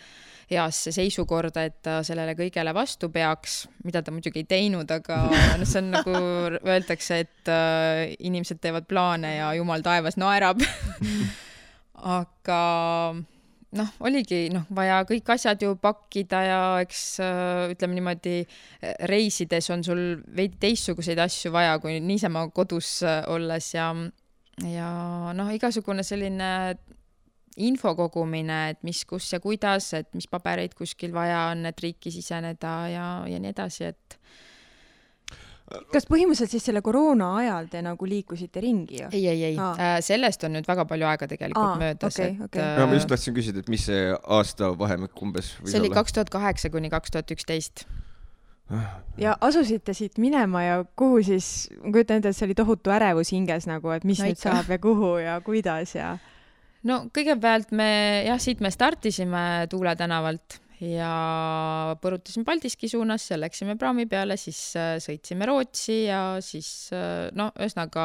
heasse seisukorda, et ta sellele kõigele vastu peaks, mida ta muidugi ei teinud, aga noh, see on nagu öeldakse, et äh, inimesed teevad plaane ja jumal taevas naerab. Aga noh, oligi noh, vaja kõik asjad ju pakkida ja eks äh, ütleme niimoodi, reisides on sul veidi teistsuguseid asju vaja, kui niisama kodus äh, olles ja ja noh, igasugune selline info kogumine, et mis, kus ja kuidas, et mis pabereid kuskil vaja on, et riiki siseneda ja, ja nii edasi, et kas põhimõtteliselt siis selle koroona ajal te nagu liikusite ringi ju? ei, ei, ei ah., sellest on nüüd väga palju aega tegelikult ah, möödas okay,, et okay. no, ma just tahtsin küsida, et mis see aastavahemik umbes võis see oli kaks tuhat kaheksa kuni kaks tuhat üksteist. ja asusite siit minema ja kuhu siis, ma kujutan ette, et see oli tohutu ärevus hinges nagu, et mis no, nüüd ikka. saab ja kuhu ja kuidas ja no kõigepealt me jah, siit me startisime Tuule tänavalt ja põrutasime Paldiski suunas, seal läksime praami peale, siis äh, sõitsime Rootsi ja siis äh, no ühesõnaga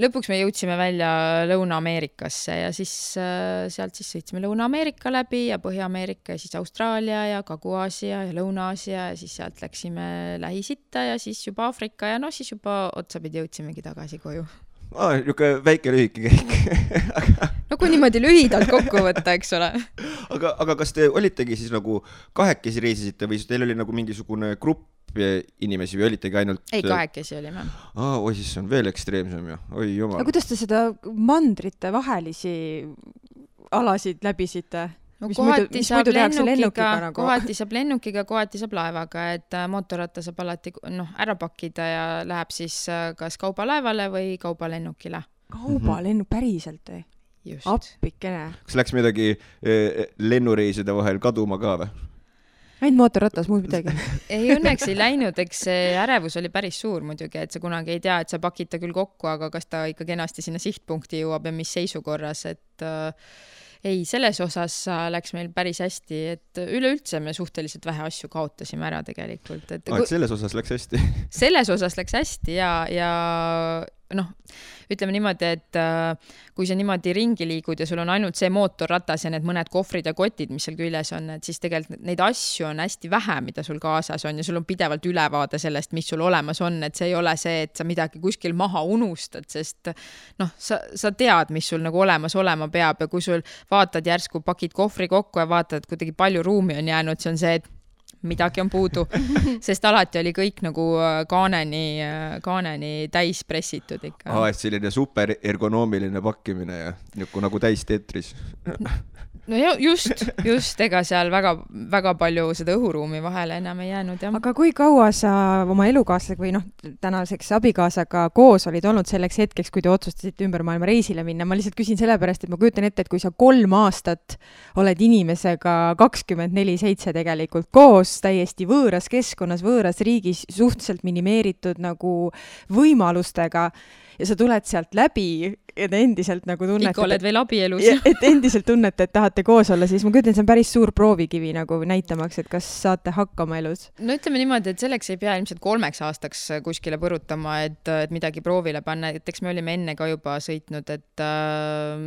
lõpuks me jõudsime välja Lõuna-Ameerikasse ja siis äh, sealt siis sõitsime Lõuna-Ameerika läbi ja Põhja-Ameerika ja siis Austraalia ja Kagu-Aasia ja Lõuna-Aasia ja siis sealt läksime Lähis-Itta ja siis juba Aafrika ja no siis juba otsapidi jõudsimegi tagasi koju aa, niisugune väike lühike käik no kui niimoodi lühidalt kokku võtta, eks ole. aga, aga kas te olitegi siis nagu kahekesi reisisite või teil oli nagu mingisugune grupp inimesi või olitegi ainult? ei, kahekesi olime. aa, oi siis see on veel ekstreemsem ju, oi jumal. aga kuidas te seda mandrite vahelisi alasid läbisite? No mis kohati muidu, saab lennukiga, nagu? kohati saab lennukiga, kohati saab laevaga, et äh, mootorratta saab alati noh, ära pakkida ja läheb siis äh, kas kaubalaevale või kaubalennukile. kaubalennuk, päriselt või? appikene. kas läks midagi eh, lennureiside vahel kaduma ka või? ainult mootorratas, muud midagi ei, õnneks ei läinud, eks see ärevus oli päris suur muidugi, et sa kunagi ei tea, et sa pakid ta küll kokku, aga kas ta ikka kenasti sinna sihtpunkti jõuab ja mis seisukorras, et äh, ei, selles osas läks meil päris hästi, et üleüldse me suhteliselt vähe asju kaotasime ära tegelikult, et ah,. et selles osas läks hästi selles osas läks hästi ja, ja noh, ütleme niimoodi, et äh, kui sa niimoodi ringi liigud ja sul on ainult see mootorratas ja need mõned kohvrid ja kotid, mis seal küljes on, et siis tegelikult neid asju on hästi vähe, mida sul kaasas on ja sul on pidevalt ülevaade sellest, mis sul olemas on, et see ei ole see, et sa midagi kuskil maha unustad, sest noh, sa, sa tead, mis sul nagu olemas olema peab ja kui sul vaatad järsku, pakid kohvri kokku ja vaatad, kuidagi palju ruumi on jäänud, see on see, et midagi on puudu sest alati oli kõik nagu äh, kaaneni, äh, kaaneni täis pressitud ikka. aa, et selline super ergonoomiline pakkimine ja nagu, nagu täis tetris no just, just, ega seal väga, väga palju seda õhuruumi vahele enam ei jäänud, jah. aga kui kaua sa oma elukaaslasega või noh, tänaseks abikaasaga koos olid olnud selleks hetkeks, kui te otsustasite ümber maailma reisile minna? ma lihtsalt küsin sellepärast, et ma kujutan ette, et kui sa kolm aastat oled inimesega kakskümmend neli seitse tegelikult koos, täiesti võõras keskkonnas, võõras riigis, suhteliselt minimeeritud nagu võimalustega ja sa tuled sealt läbi ja te endiselt nagu tunnete. ikka oled veel abielus. et endiselt tunnete, et tahate koos olla, siis ma kujutan, see on päris suur proovikivi nagu näitamaks, et kas saate hakkama elus. no ütleme niimoodi, et selleks ei pea ilmselt kolmeks aastaks kuskile põrutama, et, et midagi proovile panna, et eks me olime enne ka juba sõitnud, et äh,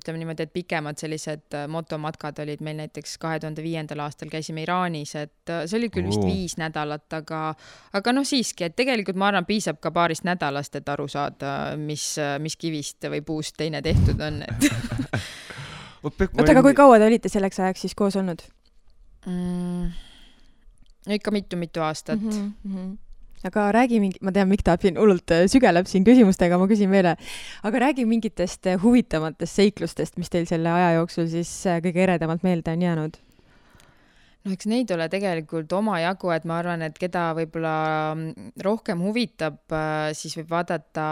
ütleme niimoodi, et pikemad sellised äh, motomatkad olid meil näiteks kahe tuhande viiendal aastal käisime Iraanis, et äh, see oli küll vist viis nädalat, aga, aga noh, siiski, et tegelikult ma arvan, piisab ka paarist nädalast, et aru saada et mis, mis kivist või puust teine tehtud on, et oota, aga kui kaua te olite selleks ajaks siis koos olnud mm,? ikka mitu-mitu aastat mm. -hmm aga räägi mingi, ma tean, Mikk tahab siin hullult äh, sügeleb siin küsimustega, ma küsin veel, aga räägi mingitest äh, huvitavatest seiklustest, mis teil selle aja jooksul siis äh, kõige eredamalt meelde on jäänud? No eks neid ole tegelikult omajagu, et ma arvan, et keda võib-olla mm, rohkem huvitab, siis võib vaadata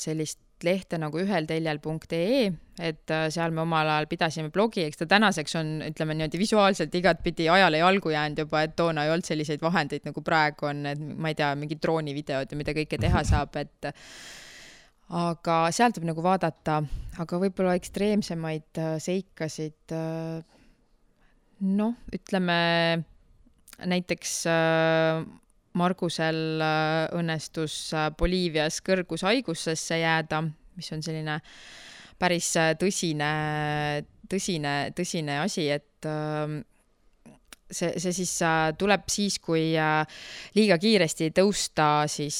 sellist lehte nagu ühelteljel.ee, et äh, seal me omal ajal pidasime blogi, eks ta tänaseks on, ütleme niimoodi visuaalselt igatpidi ajale jalgu jäänud juba, et toona ei olnud selliseid vahendeid nagu praegu on, et ma ei tea, mingid droonivideod ja mida kõike teha saab, et aga sealt võib nagu vaadata, aga võib-olla ekstreemsemaid äh, seikasid, äh, noh, ütleme näiteks Margusel äh, õnnestus äh, Boliivias kõrgushaigusesse jääda, mis on selline päris äh, tõsine, tõsine, tõsine asi, et ähm, see, see siis tuleb siis, kui liiga kiiresti tõusta siis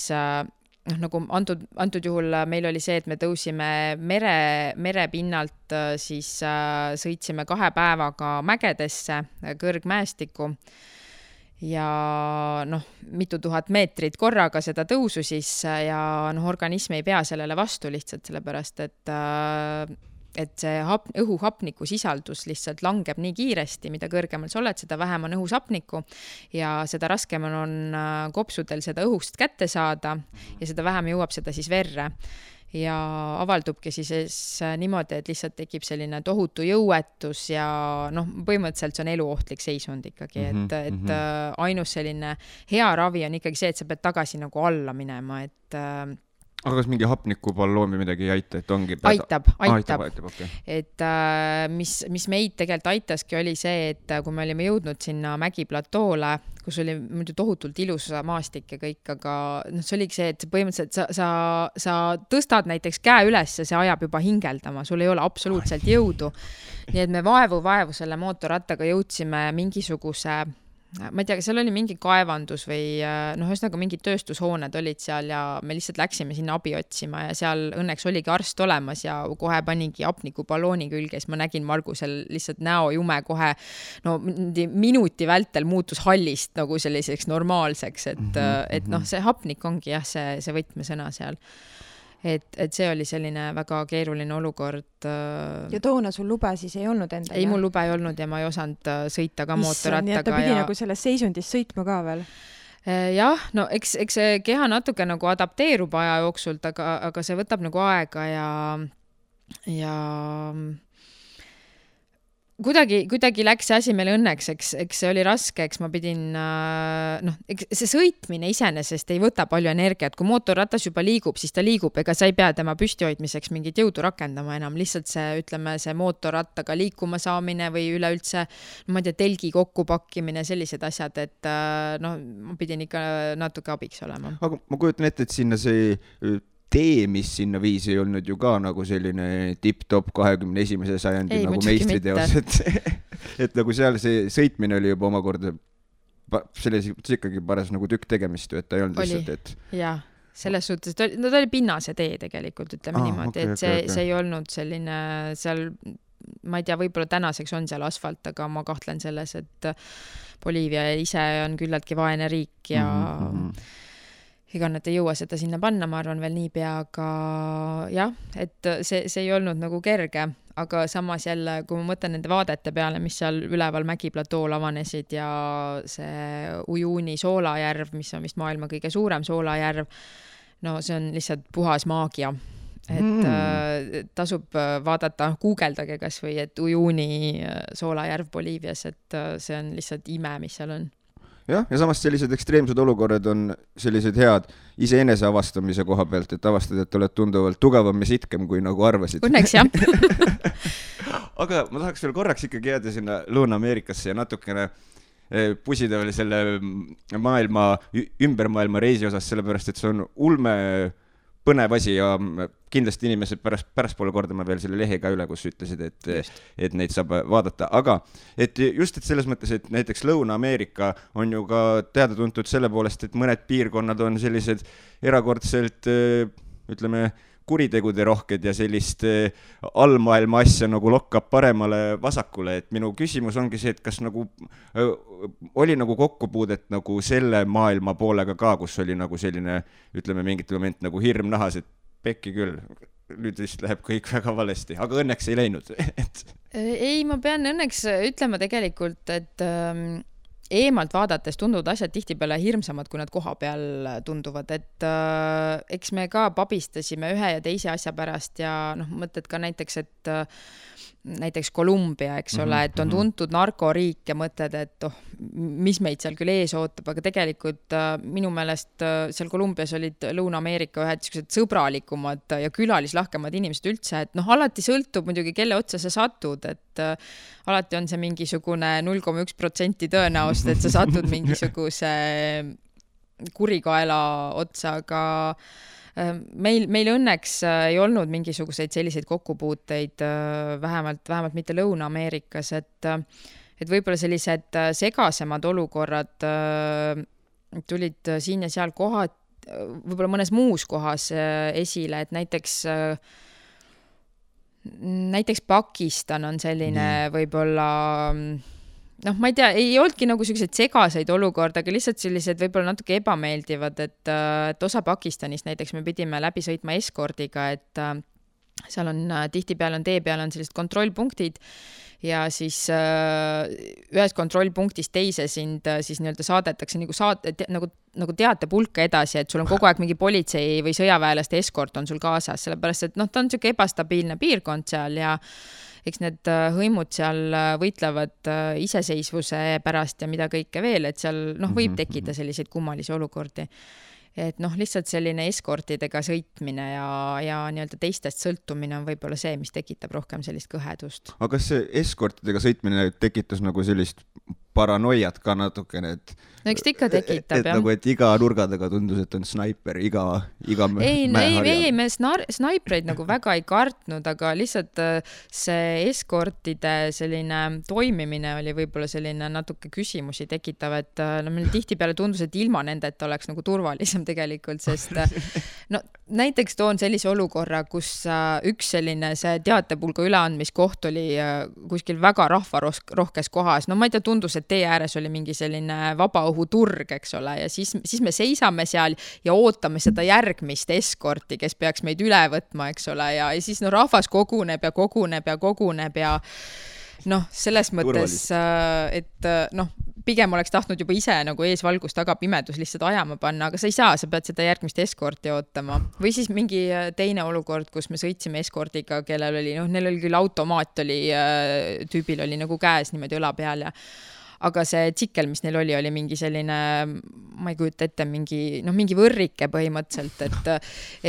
noh, nagu antud, antud juhul meil oli see, et me tõusime mere, merepinnalt, siis sõitsime kahe päevaga mägedesse, kõrgmäestikku ja noh, mitu tuhat meetrit korraga seda tõusu siis ja noh, organism ei pea sellele vastu lihtsalt sellepärast, et äh, et see hap-, õhu hapnikusisaldus lihtsalt langeb nii kiiresti, mida kõrgemal sa oled, seda vähem on õhus hapnikku ja seda raskem on, on äh, kopsudel seda õhust kätte saada ja seda vähem jõuab seda siis verre ja avaldubki siis niimoodi, et lihtsalt tekib selline tohutu jõuetus ja noh, põhimõtteliselt see on eluohtlik seisund ikkagi mm, -hmm, et, et mm -hmm. ainus selline hea ravi on ikkagi see, et sa pead tagasi nagu alla minema, et äh, aga kas mingi hapnikuballoon või midagi ei aita, et ongi? aitab, aitab, aitab, okay. et äh, mis, mis meid tegelikult aitaski, oli see, et äh, kui me olime jõudnud sinna mägiplatoole, kus oli muidu tohutult ilus maastik ja kõik, aga noh, see oligi see, et põhimõtteliselt sa, sa, sa tõstad näiteks käe üles ja see ajab juba hingeldama, sul ei ole absoluutselt jõudu. nii et me vaevu-vaevu selle mootorrattaga jõudsime mingisuguse ma ei tea, seal oli mingi kaevandus või äh, noh, ühesõnaga mingid tööstushooned olid seal ja me lihtsalt läksime sinna abi otsima ja seal õnneks oligi arst olemas ja kohe panigi hapnikuballooni külge, siis ma nägin Margusel lihtsalt näojume kohe no minuti vältel muutus hallist nagu selliseks normaalseks, et mm, -hmm. et noh, mhm. see hapnik ongi jah, see, see võtmesõna seal et, et see oli selline väga keeruline olukord. Äh, ja toona sul lube siis ei olnud endal? ei, mul lube ei olnud ja ma ei osanud äh, sõita ka mootorrattaga. ta pidi ja... nagu selles seisundis sõitma ka veel? Äh, jah, no eks, eks see keha natuke nagu adapteerub aja jooksul, aga, aga see võtab nagu aega ja, ja kuidagi, kuidagi läks see asi meil õnneks, eks, eks see oli raske, eks ma pidin äh, noh, eks see sõitmine iseenesest ei võta palju energiat, kui mootorratas juba liigub, siis ta liigub, ega sa ei pea tema püstihoidmiseks mingit jõudu rakendama enam, lihtsalt see, ütleme, see mootorrattaga liikuma saamine või üleüldse, ma ei tea, telgi kokkupakkimine, sellised asjad, et äh, noh, ma pidin ikka natuke abiks olema. aga ma kujutan ette, et sinna see tee, mis sinna viis, ei olnud ju ka nagu selline tipp-topp kahekümne esimese sajandi ei, nagu meistriteos, et, et nagu seal see sõitmine oli juba omakorda selles ikkagi paras nagu tükk tegemist ju, et ta ei olnud oli. lihtsalt, et. jaa, selles suhtes, ta oli, no ta oli pinnase tee tegelikult, ütleme ah, niimoodi okay,, et see okay,, okay. see ei olnud selline seal ma ei tea, võib-olla tänaseks on seal asfalt, aga ma kahtlen selles, et Boliivia ise on küllaltki vaene riik ja mm -hmm ega nad ei jõua seda sinna panna, ma arvan, veel niipea, aga jah, et see, see ei olnud nagu kerge, aga samas jälle, kui ma mõtlen nende vaadete peale, mis seal üleval mägiplatool avanesid ja see Ujuni soolajärv, mis on vist maailma kõige suurem soolajärv, no see on lihtsalt puhas maagia et mm. äh, tasub äh, vaadata, guugeldage kasvõi, et Ujuni äh, soolajärv Boliivias, et äh, see on lihtsalt ime, mis seal on jah, ja samas sellised ekstreemsed olukorrad on sellised head iseenese avastamise koha pealt, et avastad, et oled tunduvalt tugevam ja sitkem, kui nagu arvasid. Õnneks jah aga ma tahaks veel korraks ikkagi jääda sinna Lõuna-Ameerikasse ja natukene eh, pusida veel selle maailma, ümber maailma reisi osas, sellepärast et see on ulme põnev asi ja kindlasti inimesed pärast, pärastpoole kordame veel selle lehe ka üle, kus ütlesid, et, et neid saab vaadata, aga et just, et selles mõttes, et näiteks Lõuna-Ameerika on ju ka teada-tuntud selle poolest, et mõned piirkonnad on sellised erakordselt ütleme, kuritegude rohked ja sellist eh, allmaailma asja nagu lokkab paremale-vasakule, et minu küsimus ongi see, et kas nagu öö, oli nagu kokkupuudet nagu selle maailma poolega ka, kus oli nagu selline, ütleme mingitel moment nagu hirm nahas, et pekki küll, nüüd vist läheb kõik väga valesti, aga õnneks ei läinud et. ei, ma pean õnneks ütlema tegelikult, et ähm eemalt vaadates tunduvad asjad tihtipeale hirmsamad, kui nad kohapeal tunduvad, et äh, eks me ka pabistasime ühe ja teise asja pärast ja noh, mõtled ka näiteks, et äh, näiteks Kolumbia, eks ole, mhm, et on mhm. tuntud narkoriik ja mõtled, et oh, mis meid seal küll ees ootab, aga tegelikult äh, minu meelest äh, seal Kolumbias olid Lõuna-Ameerika ühed niisugused sõbralikumad ja külalislahkemad inimesed üldse, et noh, alati sõltub muidugi, kelle otsa sa satud, et äh, alati on see mingisugune null koma üks protsenti tõenäosust, et sa satud mingisuguse kurikaela otsa, aga meil, meil õnneks äh, ei olnud mingisuguseid selliseid kokkupuuteid, äh, vähemalt, vähemalt mitte Lõuna-Ameerikas, et äh, et võib-olla sellised segasemad olukorrad tulid siin ja seal kohad, võib-olla mõnes muus kohas esile, et näiteks näiteks Pakistan on selline võib-olla noh, ma ei tea, ei olnudki nagu siukseid segaseid olukordi, aga lihtsalt sellised võib-olla natuke ebameeldivad, et, äh, et osa Pakistanist näiteks me pidime läbi sõitma eskordiga, et äh, seal on äh, tihtipeale on tee peal on sellised kontrollpunktid ja siis äh, ühest kontrollpunktist teise sind äh, siis nii-öelda saadetakse nagu saate te, nagu, nagu teatepulka edasi, et sul on kogu aeg mingi politsei või sõjaväelaste eskort on sul kaasas, sellepärast et noh, ta on niisugune ebastabiilne piirkond seal ja eks need äh, hõimud seal äh, võitlevad äh, iseseisvuse pärast ja mida kõike veel, et seal noh, võib mhm, tekkida mhm. selliseid kummalisi olukordi et noh, lihtsalt selline eskortidega sõitmine ja, ja nii-öelda teistest sõltumine on võib-olla see, mis tekitab rohkem sellist kõhedust. aga kas see eskortidega sõitmine tekitas nagu sellist paranoiat ka natukene, et no eks ta ikka tekitab, jah. nagu, et iga nurga taga tundus, et on snaiper, iga, iga ei, ei, ei, me snar-, snaipreid nagu väga ei kartnud, aga lihtsalt äh, see eskortide selline toimimine oli võib-olla selline natuke küsimusi tekitav, et äh, no meil tihtipeale tundus, et ilma nendeta oleks nagu turvalisem tegelikult, sest äh, no näiteks toon sellise olukorra, kus üks selline see teatepulga üleandmiskoht oli kuskil väga rahvarohkes kohas, no ma ei tea, tundus, et tee ääres oli mingi selline vabaõhuturg, eks ole, ja siis, siis me seisame seal ja ootame seda järgmist eskorti, kes peaks meid üle võtma, eks ole, ja, ja siis no rahvas koguneb ja koguneb ja koguneb ja noh, selles mõttes, äh, et äh, noh, pigem oleks tahtnud juba ise nagu eesvalgus taga pimedus lihtsalt ajama panna, aga sa ei saa, sa pead seda järgmist eskorti ootama. või siis mingi äh, teine olukord, kus me sõitsime eskordiga, kellel oli, noh, neil oli küll automaat oli, tüübil oli nagu käes niimoodi õla peal ja aga see tsikkel, mis neil oli, oli mingi selline, ma ei kujuta ette, mingi noh, mingi võrrike põhimõtteliselt, et,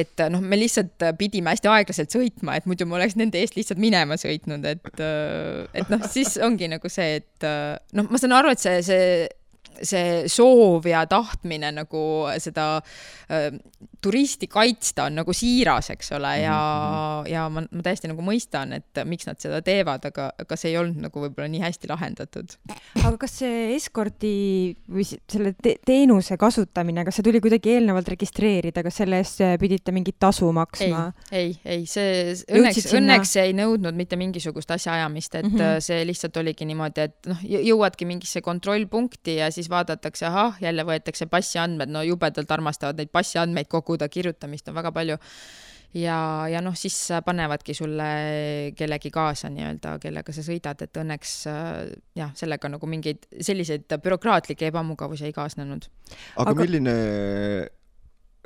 et noh, me lihtsalt pidime hästi aeglaselt sõitma, et muidu ma oleks nende eest lihtsalt minema sõitnud, et, et noh, siis ongi nagu see, et noh, ma saan aru, et see, see see soov ja tahtmine nagu seda äh, turisti kaitsta on nagu siiras, eks ole, ja mm, -hmm. ja ma, ma täiesti nagu mõistan, et miks nad seda teevad, aga, aga see ei olnud nagu võib-olla nii hästi lahendatud. aga kas see eskordi või selle te teenuse kasutamine, kas see tuli kuidagi eelnevalt registreerida, kas selle eest pidite mingit tasu maksma? ei, ei, ei, see õnneks, õnneks ei nõudnud mitte mingisugust asjaajamist, et mm -hmm. see lihtsalt oligi niimoodi, et noh, jõuadki mingisse kontrollpunkti ja siis siis vaadatakse, ahah, jälle võetakse passiandmed, no jubedalt armastavad neid passiandmeid koguda, kirjutamist on väga palju. ja, ja noh, siis panevadki sulle kellegi kaasa nii-öelda, kellega sa sõidad, et õnneks jah, sellega nagu mingeid selliseid bürokraatlikke ebamugavusi ei kaasnenud. aga milline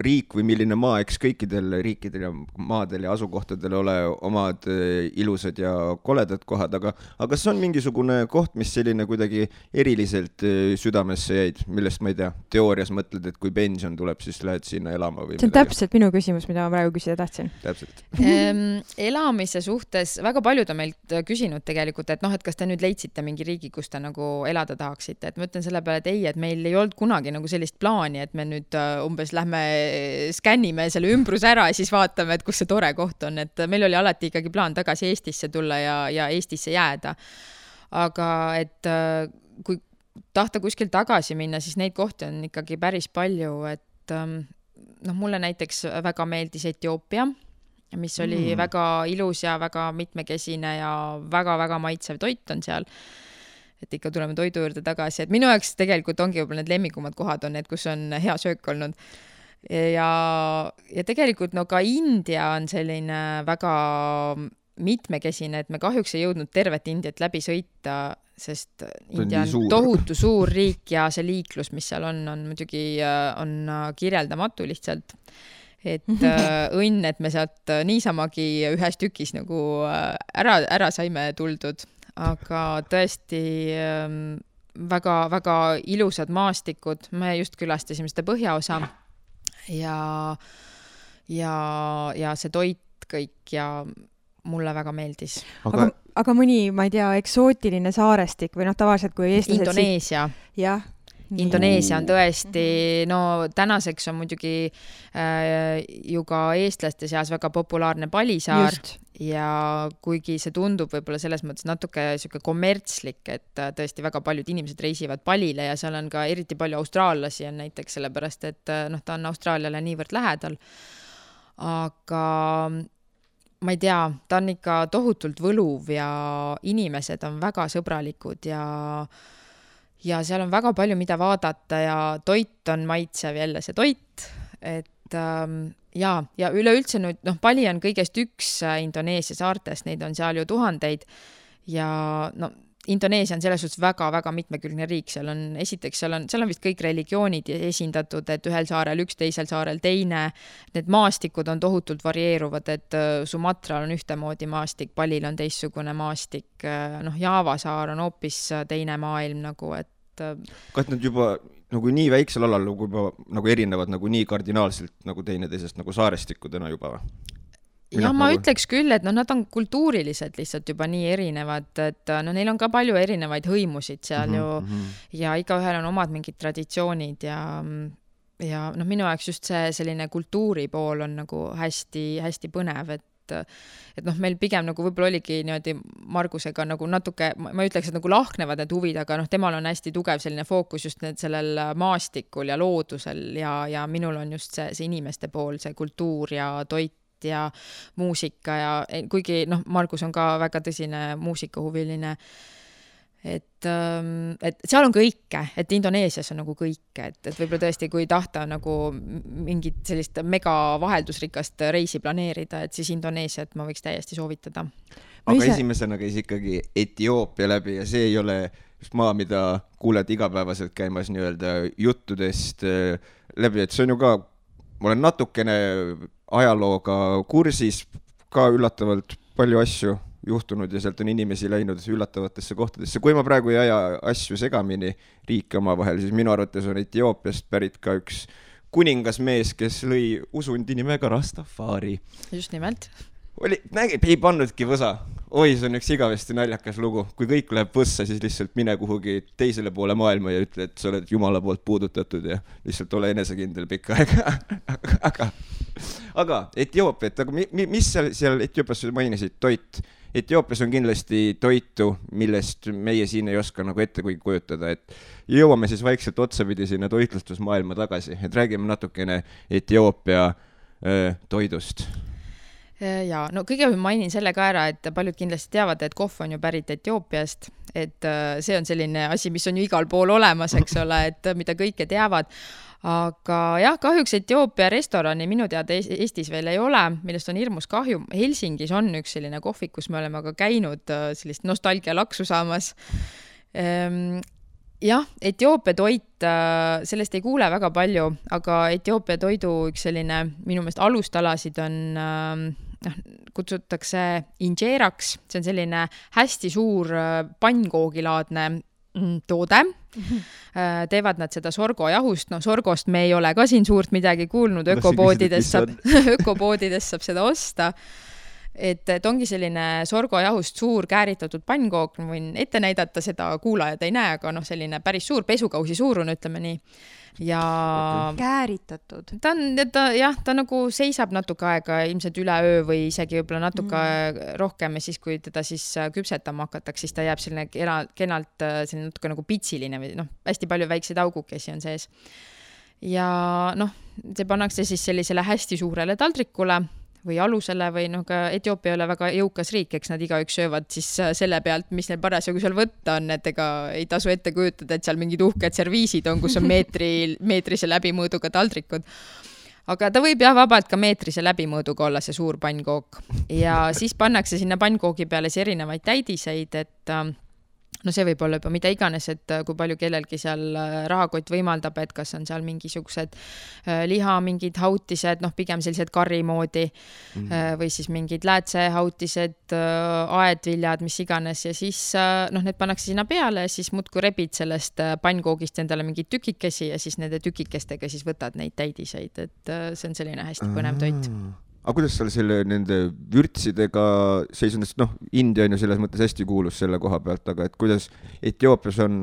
riik või milline maa, eks kõikidel riikidel ja maadel ja asukohtadel ole omad eh, ilusad ja koledad kohad, aga, aga kas on mingisugune koht, mis selline kuidagi eriliselt eh, südamesse jäid, millest ma ei tea, teoorias mõtled, et kui pension tuleb, siis lähed sinna elama või? see on midagi? täpselt minu küsimus, mida ma praegu küsida tahtsin. täpselt ehm,. elamise suhtes väga paljud on meilt küsinud tegelikult, et noh, et kas te nüüd leidsite mingi riigi, kus te nagu elada tahaksite, et ma ütlen selle peale, et ei, et meil ei olnud kunagi nagu sellist plaani, et me nüüd umbes lähme skännime selle ümbruse ära ja siis vaatame, et kus see tore koht on, et meil oli alati ikkagi plaan tagasi Eestisse tulla ja, ja Eestisse jääda. aga et äh, kui tahta kuskil tagasi minna, siis neid kohti on ikkagi päris palju, et ähm, noh, mulle näiteks väga meeldis Etioopia, mis oli mm. väga ilus ja väga mitmekesine ja väga-väga maitsev toit on seal et ikka tuleme toidu juurde tagasi, et minu jaoks tegelikult ongi võib-olla need lemmikumad kohad on need, kus on hea söök olnud. Ja, ja tegelikult no ka India on selline väga mitmekesine, et me kahjuks ei jõudnud tervet Indiat läbi sõita, sest India on suur. tohutu suur riik ja see liiklus, mis seal on, on muidugi, on kirjeldamatu lihtsalt. Et äh, õnn, et me sealt niisamagi ühes tükis nagu äh, ära, ära saime tuldud, aga tõesti väga-väga ähm, ilusad maastikud, me just külastasime seda põhjaosa ja, ja, ja see toit kõik ja mulle väga meeldis. aga, aga, aga mõni, ma ei tea, eksootiline saarestik või noh, tavaliselt kui eestlased Indoneesia. jah Indoneesia on tõesti, no tänaseks on muidugi äh, ju ka eestlaste seas väga populaarne Palisaar Just. Ja kuigi see tundub võib-olla selles mõttes natuke sihuke kommertslik, et äh, tõesti väga paljud inimesed reisivad Palile ja seal on ka eriti palju austraallasi on näiteks sellepärast, et äh, noh, ta on Austraaliale niivõrd lähedal. aga ma ei tea, ta on ikka tohutult võluv ja inimesed on väga sõbralikud ja ja seal on väga palju, mida vaadata ja toit on maitsev, jälle see toit, et ähm, ja, ja üleüldse nüüd noh, Bali on kõigest üks äh, Indoneesia saartest, neid on seal ju tuhandeid ja no Indoneesia on selles suhtes väga-väga mitmekülgne riik, seal on, esiteks seal on, seal on vist kõik religioonid esindatud, et ühel saarel üks, teisel saarel teine. Need maastikud on tohutult varieeruvad, et äh, Sumatral on ühtemoodi maastik, Balil on teistsugune maastik, äh, noh, Java saar on hoopis teine maailm nagu, et. kas nad juba nagu nii väiksel alal nagu juba nagu erinevad nagu nii kardinaalselt nagu teineteisest nagu saarestikudena juba või? jah, ma nagu... ütleks küll, et noh, nad on kultuuriliselt lihtsalt juba nii erinevad, et no neil on ka palju erinevaid hõimusid seal mm -hmm. ju mhm. ja igaühel on omad mingid traditsioonid ja ja noh, minu jaoks just see selline kultuuri pool on nagu hästi-hästi põnev, et et noh, meil pigem nagu võib-olla oligi niimoodi Margusega nagu natuke, ma ei ütleks, et nagu lahknevad need huvid, aga noh, temal on hästi tugev selline fookus just need sellel maastikul ja loodusel ja, ja minul on just see, see inimeste pool, see kultuur ja toit ja muusika ja kuigi noh, Margus on ka väga tõsine muusikahuviline et, ähm, et seal on kõike, et Indoneesias on nagu kõike, et, et võib-olla tõesti, kui tahta nagu mingit sellist mega vaheldusrikast reisi planeerida, et siis Indoneesiat ma võiks täiesti soovitada. aga ise... esimesena käis ikkagi Etioopia läbi ja see ei ole just maa, mida kuuled igapäevaselt käimas nii-öelda juttudest äh, läbi, et see on ju ka, ma olen natukene ajalooga kursis, ka üllatavalt palju asju juhtunud ja sealt on inimesi läinud üllatavatesse kohtadesse. kui ma praegu ei aja asju segamini, riike omavahel, siis minu arvates on Etioopiast pärit ka üks kuningasmees, kes lõi usundi nimega Rastafari. just nimelt oli, nägi, ei pannudki võsa. oi, see on üks igavesti naljakas lugu, kui kõik läheb võssa, siis lihtsalt mine kuhugi teisele poole maailma ja ütle, et sa oled Jumala poolt puudutatud ja lihtsalt ole enesekindel pikka aega aga, aga Etioopiat, aga mi, mi, mis seal, seal Etioopias sa mainisid, toit. Etioopias on kindlasti toitu, millest meie siin ei oska nagu ette kujutada, et jõuame siis vaikselt otsapidi sinna toitlustusmaailma tagasi, et räägime natukene Etioopia öö, toidust Äh, ja no kõigepealt mainin selle ka ära, et paljud kindlasti teavad, et kohv on ju pärit Etioopiast, et äh, see on selline asi, mis on ju igal pool olemas, eks ole, et mida kõike teavad. Aga jah, kahjuks Etioopia restorani minu teada Eestis veel ei ole, millest on hirmus kahju. Helsingis on üks selline kohvik, kus me oleme ka käinud äh, sellist nostalgialaksu saamas ehm, jah, Etioopia toit, sellest ei kuule väga palju, aga Etioopia toidu üks selline minu meelest alustalasid on äh, noh, kutsutakse injeeraks, see on selline hästi suur äh, pannkoogilaadne toode. Mm. -hmm. teevad nad seda sorgojahust, no sorgost me ei ole ka siin suurt midagi kuulnud, ökopoodidest saab, ökopoodidest saab seda osta. Et, et ongi selline sorgojahust suur kääritatud pannkook, ma võin ette näidata, seda kuulajad ei näe, aga noh, selline päris suur pesukausi suurune, ütleme nii ja kääritatud. ta on, ta jah, ta nagu seisab natuke aega, ilmselt üle öö või isegi võib-olla natuke mm. rohkem ja siis, kui teda siis äh, küpsetama hakatakse, siis ta jääb selline kena, kenalt äh, selline natuke nagu pitsiline või noh, hästi palju väikseid augukesi on sees ja noh, see pannakse siis sellisele hästi suurele taldrikule või alusele või noh, ka Etioopia ei ole väga jõukas riik, eks nad igaüks söövad siis äh, selle pealt, mis neil parasjagu seal võtta on, et ega ei tasu ette kujutada, et seal mingid uhked serviisid on, kus on meetri, meetrise läbimõõduga taldrikud. Aga ta võib jah, vabalt ka meetrise läbimõõduga olla see suur pannkook ja siis pannakse sinna pannkoogi peale siis erinevaid täidiseid, et äh, no see võib olla juba mida iganes, et äh, kui palju kellelgi seal äh, rahakott võimaldab, et kas on seal mingisugused äh, liha, mingid hautised, noh, pigem sellised karri moodi mm -hmm. või siis mingid läätsehautised, aedviljad, mis iganes. Ja siis noh, need pannakse sinna peale ja siis muudkui rebid sellest pannkoogist endale mingeid tükikesi ja siis nende tükikestega siis võtad neid täidiseid, et see on selline hästi põnev toit aga kuidas seal selle, nende vürtsidega seis on, sest noh, India on ju selles mõttes hästi kuulus selle koha pealt, aga et kuidas Etioopias on?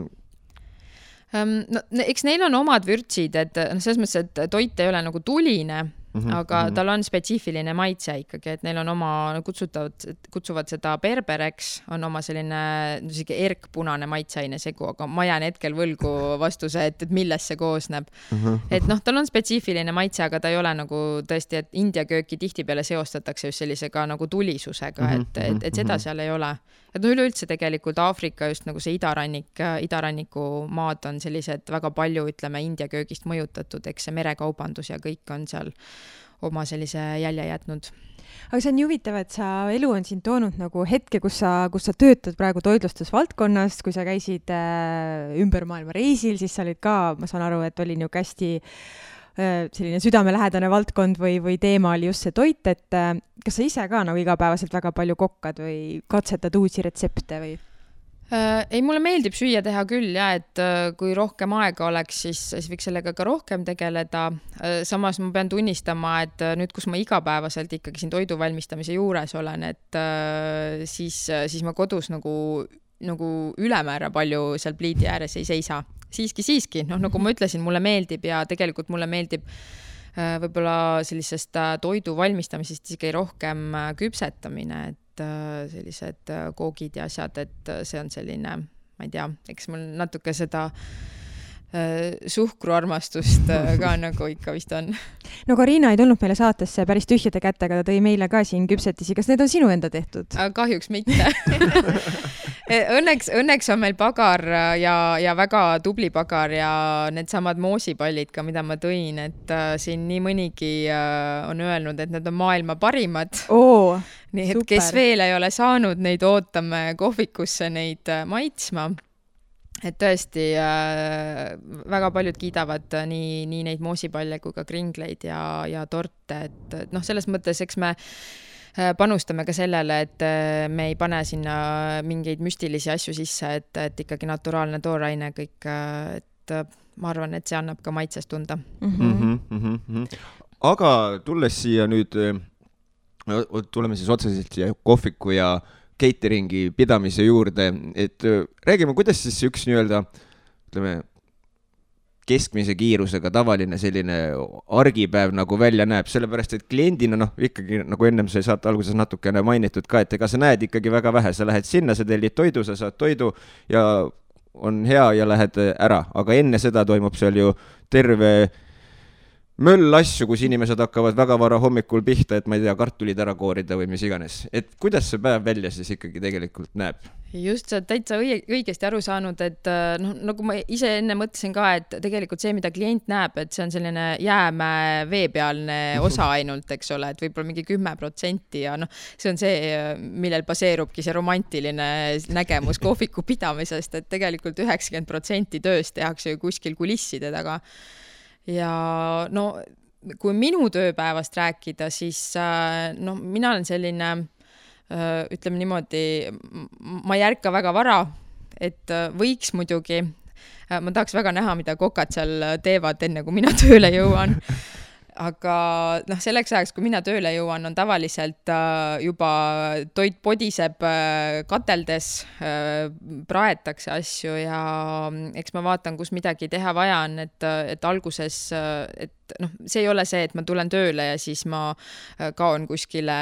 Ehm, no eks neil on omad vürtsid, et noh, selles mõttes, et toit ei ole nagu tuline mm, -hmm, aga mm -hmm. tal on spetsiifiline maitse ikkagi, et neil on oma, kutsutavad, kutsuvad seda berbereks, on oma selline sihuke erkpunane maitseaine segu, aga ma jään hetkel võlgu vastuse, et, et millest see koosneb mm. -hmm. et noh, tal on spetsiifiline maitse, aga ta ei ole nagu tõesti, et India kööki tihtipeale seostatakse just sellisega nagu tulisusega mm, -hmm. et, et, et seda mhm. seal ei ole. et no üleüldse tegelikult Aafrika just nagu see idarannik, idaranniku maad on sellised väga palju, ütleme, India köögist mõjutatud, eks see merekaubandus ja kõik on seal oma sellise jälje jätnud aga see on nii huvitav, et sa, elu on sind toonud nagu hetke, kus sa, kus sa töötad praegu toitlustusvaldkonnas, kui sa käisid äh, ümber maailma reisil, siis sa olid ka, ma saan aru, et oli niisugune hästi äh, selline südamelähedane valdkond või, või teema oli just see toit, et äh, kas sa ise ka nagu igapäevaselt väga palju kokkad või katsetad uusi retsepte või? Äh, ei, mulle meeldib süüa teha küll ja et äh, kui rohkem aega oleks, siis, siis võiks sellega ka rohkem tegeleda. Äh, samas ma pean tunnistama, et nüüd, kus ma igapäevaselt ikkagi siin toidu valmistamise juures olen, et siis, siis ma kodus nagu, nagu ülemäära palju seal pliidi ääres ei seisa. siiski, siiski, noh, nagu ma ütlesin, mulle meeldib ja tegelikult mulle meeldib võib-olla sellisest toidu valmistamisest isegi rohkem küpsetamine, et sellised äh, koogid ja asjad, et äh, see on selline, ma ei tea, eks mul natuke seda suhkruarmastust ka nagu ikka vist on. no Karina ei tulnud meile saatesse päris tühjade kätega, ta tõi meile ka siin küpsetisi, kas need on sinu enda tehtud? kahjuks mitte Õnneks, õnneks on meil pagar ja, ja väga tubli pagar ja needsamad moosipallid ka, mida ma tõin, et äh, siin nii mõnigi äh, on öelnud, et need on maailma parimad oh,. nii et super. kes veel ei ole saanud, neid ootame kohvikusse neid äh, maitsma et tõesti äh, väga paljud kiidavad äh, nii, nii neid moosipalle kui ka kringleid ja, ja torte, et, et noh, selles mõttes, eks me Äh, panustame ka sellele, et äh, me ei pane sinna mingeid müstilisi asju sisse, et, et ikkagi naturaalne tooraine kõik, äh, et ma arvan, et see annab ka maitses tunda mm. -hmm. Mm -hmm. aga tulles siia nüüd, tuleme siis otseselt siia kohviku ja catering'i pidamise juurde, et räägime, kuidas siis üks nii-öelda ütleme keskmise kiirusega tavaline selline argipäev nagu välja näeb, sellepärast et kliendina noh, ikkagi nagu ennem sai saate alguses natukene mainitud ka, et ega sa näed ikkagi väga vähe, sa lähed sinna, sa tellid toidu, sa saad toidu ja on hea ja lähed ära, aga enne seda toimub seal ju terve möll asju, kus inimesed hakkavad väga vara hommikul pihta, et ma ei tea, kartulid ära koorida või mis iganes. et kuidas see päev välja siis ikkagi tegelikult näeb? just, sa oled täitsa õige, õigesti aru saanud, et äh, noh, nagu ma ise enne mõtlesin ka, et tegelikult see, mida klient näeb, et see on selline jäämäe veepealne osa ainult, eks ole, et võib-olla mingi kümme protsenti ja noh, see on see, millel baseerubki see romantiline nägemus kohviku pidamisest, et tegelikult üheksakümmend protsenti tööst tehakse ju kuskil kulisside taga ja no kui minu tööpäevast rääkida, siis äh, noh, mina olen selline äh, ütleme niimoodi, ma ei ärka väga vara, et äh, võiks muidugi, ma tahaks väga näha, mida kokad seal teevad, enne kui mina tööle jõuan aga noh, selleks ajaks, kui mina tööle jõuan, on tavaliselt äh, juba toit podiseb äh, kateldes äh,, praetakse asju ja mm, eks ma vaatan, kus midagi teha vaja on, et, et alguses, et noh, see ei ole see, et ma tulen tööle ja siis ma kaon kuskile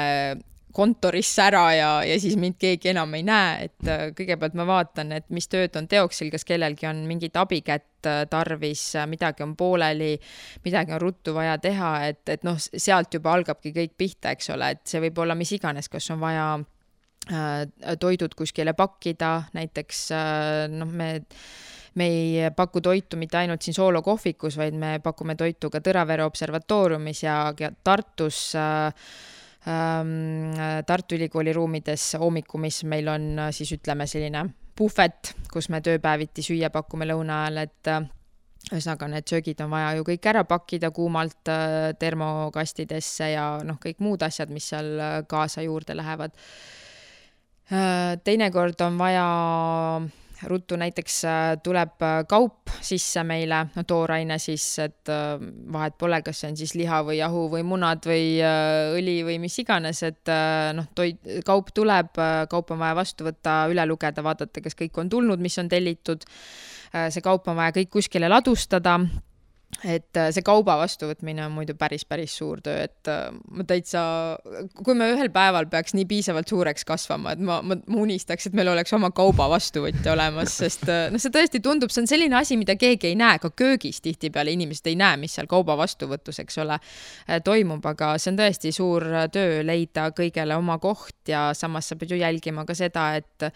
kontorisse ära ja, ja siis mind keegi enam ei näe, et äh, kõigepealt ma vaatan, et mis tööd on teoksil, kas kellelgi on mingit abikätt äh, tarvis, midagi on pooleli, midagi on ruttu vaja teha, et, et noh, sealt juba algabki kõik pihta, eks ole, et see võib olla mis iganes, kas on vaja toidud kuskile pakkida, näiteks noh, me me ei paku toitu mitte ainult siin Soolo kohvikus, vaid me pakume toitu ka Tõravere observatooriumis ja, Tartus äh, Tartu Ülikooli ruumides hommikumis meil on äh, siis ütleme selline puhvet, kus me tööpäeviti süüa pakume lõuna ajal, et äh, ühesõnaga, need söögid on vaja ju kõik ära pakkida kuumalt äh, termokastidesse ja noh, kõik muud asjad, mis seal kaasa juurde lähevad. teinekord on vaja ruttu näiteks äh, tuleb äh, kaup sisse meile, no tooraine siis, et äh, vahet pole, kas see on siis liha või jahu või munad või õli või mis iganes, et noh, toit, kaup tuleb, kaup on vaja vastu võtta, üle lugeda, vaadata, kas kõik on tulnud, mis on tellitud. see kaup on vaja kõik kuskile ladustada et äh, see kauba vastuvõtmine on muidu päris, päris suur töö, et äh, ma täitsa, kui me ühel päeval peaks nii piisavalt suureks kasvama, et ma, ma, ma unistaks, et meil oleks oma kauba vastuvõtja olemas, sest äh, noh, see tõesti tundub, see on selline asi, mida keegi ei näe, ka köögis tihtipeale inimesed ei näe, mis seal kauba vastuvõtus, eks ole, toimub, aga see on tõesti suur töö leida kõigele oma koht ja samas sa pead ju jälgima ka seda, et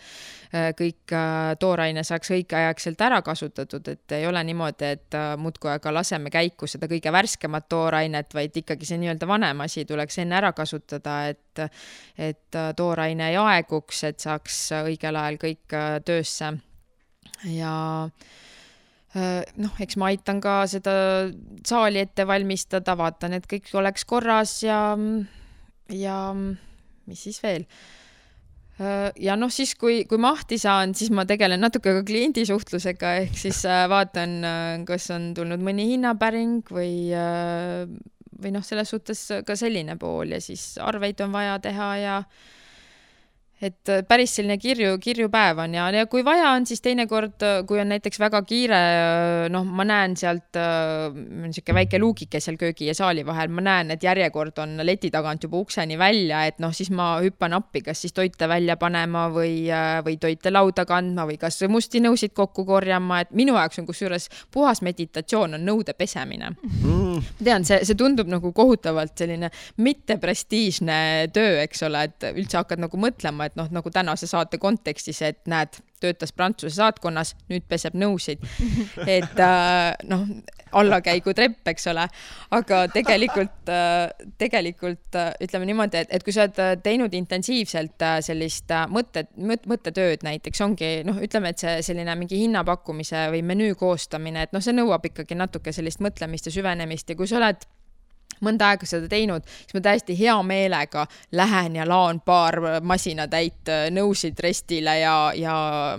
kõik tooraine saaks õigeaegselt ära kasutatud, et ei ole niimoodi, et muudkui aga laseme käiku seda kõige värskemat toorainet, vaid ikkagi see nii-öelda vanem asi tuleks enne ära kasutada, et, et tooraine ei aeguks, et saaks õigel ajal kõik äh, töösse. ja äh, noh, eks ma aitan ka seda saali ette valmistada, vaatan, et kõik oleks korras ja, ja mis siis veel Äh, ja noh, siis kui, kui mahti saan, siis ma tegelen natuke ka kliendisuhtlusega, ehk siis äh, vaatan, äh, kas on tulnud mõni hinnapäring või, või noh, selles suhtes ka selline pool ja siis arveid on vaja teha ja et äh, päris selline kirju, kirju päev on ja, ja kui vaja on, siis teinekord, äh, kui on näiteks väga kiire, äh, noh, ma näen sealt niisugune väike luugike seal köögi ja saali vahel, ma näen, et järjekord on leti tagant juba ukseni välja, et noh, siis ma hüppan appi, kas siis toite välja panema või, või toite lauda kandma või kas musti nõusid kokku korjama, et minu jaoks on kusjuures puhas meditatsioon on nõude pesemine. Mm.. Tean, see, see tundub nagu kohutavalt selline mitteprestiižne töö, eks ole, et üldse hakkad nagu mõtlema, et noh, nagu tänase saate kontekstis, et näed, töötas Prantsuse saatkonnas, nüüd peseb nõusid. et äh, noh, allakäigutrepp, eks ole, aga tegelikult äh,, tegelikult äh, ütleme niimoodi, et, et kui sa oled teinud intensiivselt sellist mõtte, mõttetööd näiteks ongi noh, ütleme, et see selline mingi hinnapakkumise või menüü koostamine, et noh, see nõuab ikkagi natuke sellist mõtlemist ja süvenemist ja kui sa oled mõnda aega seda teinud, siis ma täiesti hea meelega lähen ja laon paar masinatäit äh, nõusid restile ja, ja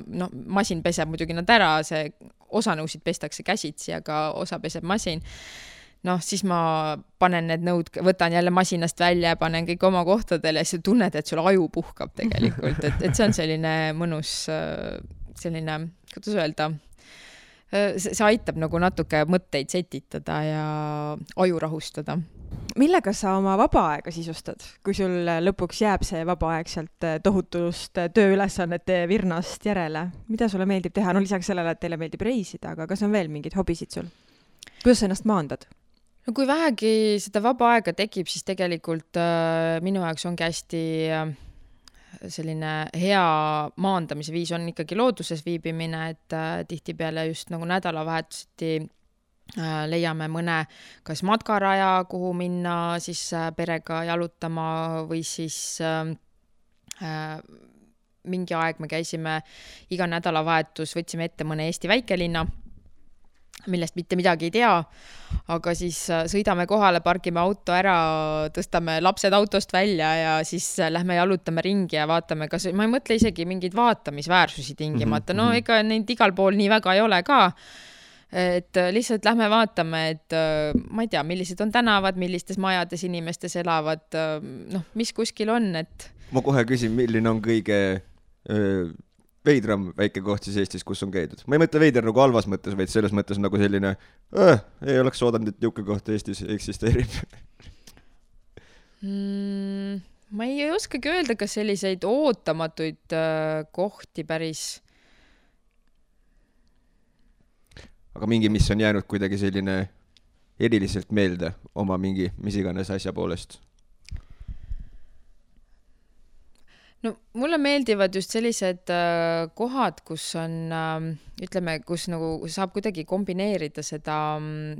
noh, masin peseb muidugi nad ära, see osa nõusid pestakse käsitsi, aga osa peseb masin. Noh, siis ma panen need nõud, võtan jälle masinast välja ja panen kõik oma kohtadele siis tunned, et sul aju puhkab tegelikult, et, et see on selline mõnus äh, selline, kuidas öelda see, see aitab nagu natuke mõtteid setitada ja aju rahustada. millega sa oma vaba aega sisustad, kui sul lõpuks jääb see vaba aeg sealt äh, tohutust äh, tööülesannete virnast järele? mida sulle meeldib teha, no lisaks sellele, et teile meeldib reisida, aga kas on veel mingeid hobisid sul? kuidas sa ennast maandad? no kui vähegi seda vaba aega tekib, siis tegelikult äh, minu jaoks ongi hästi äh, selline hea maandamise viis on ikkagi looduses viibimine, et äh, tihtipeale just nagu nädalavahetuseti äh, leiame mõne kas matkaraja, kuhu minna siis äh, perega jalutama või siis äh, äh, mingi aeg me käisime iga nädalavahetus, võtsime ette mõne Eesti väikelinna millest mitte midagi ei tea. aga siis äh, sõidame kohale, pargime auto ära, tõstame lapsed autost välja ja siis äh, lähme jalutame ringi ja vaatame, kas, ma ei mõtle isegi mingeid vaatamisväärsusi tingimata, no mhm. ega neid igal pool nii väga ei ole ka et äh, lihtsalt lähme vaatame, et ma ei tea, millised on tänavad, millistes majades inimestes elavad, noh, mis kuskil on, et. ma kohe küsin, milline on kõige öö, veidram väike koht siis Eestis, kus on käidud. ma ei mõtle veider nagu halvas mõttes, vaid selles mõttes nagu selline äh,, ei oleks oodanud, et niisugune koht Eestis eksisteerib mm,. ma ei oskagi öelda, kas selliseid ootamatuid äh, kohti päris. aga mingi, mis on jäänud kuidagi selline eriliselt meelde oma mingi mis iganes asja poolest no mulle meeldivad just sellised äh, kohad, kus on äh,, ütleme, kus nagu saab kuidagi kombineerida seda,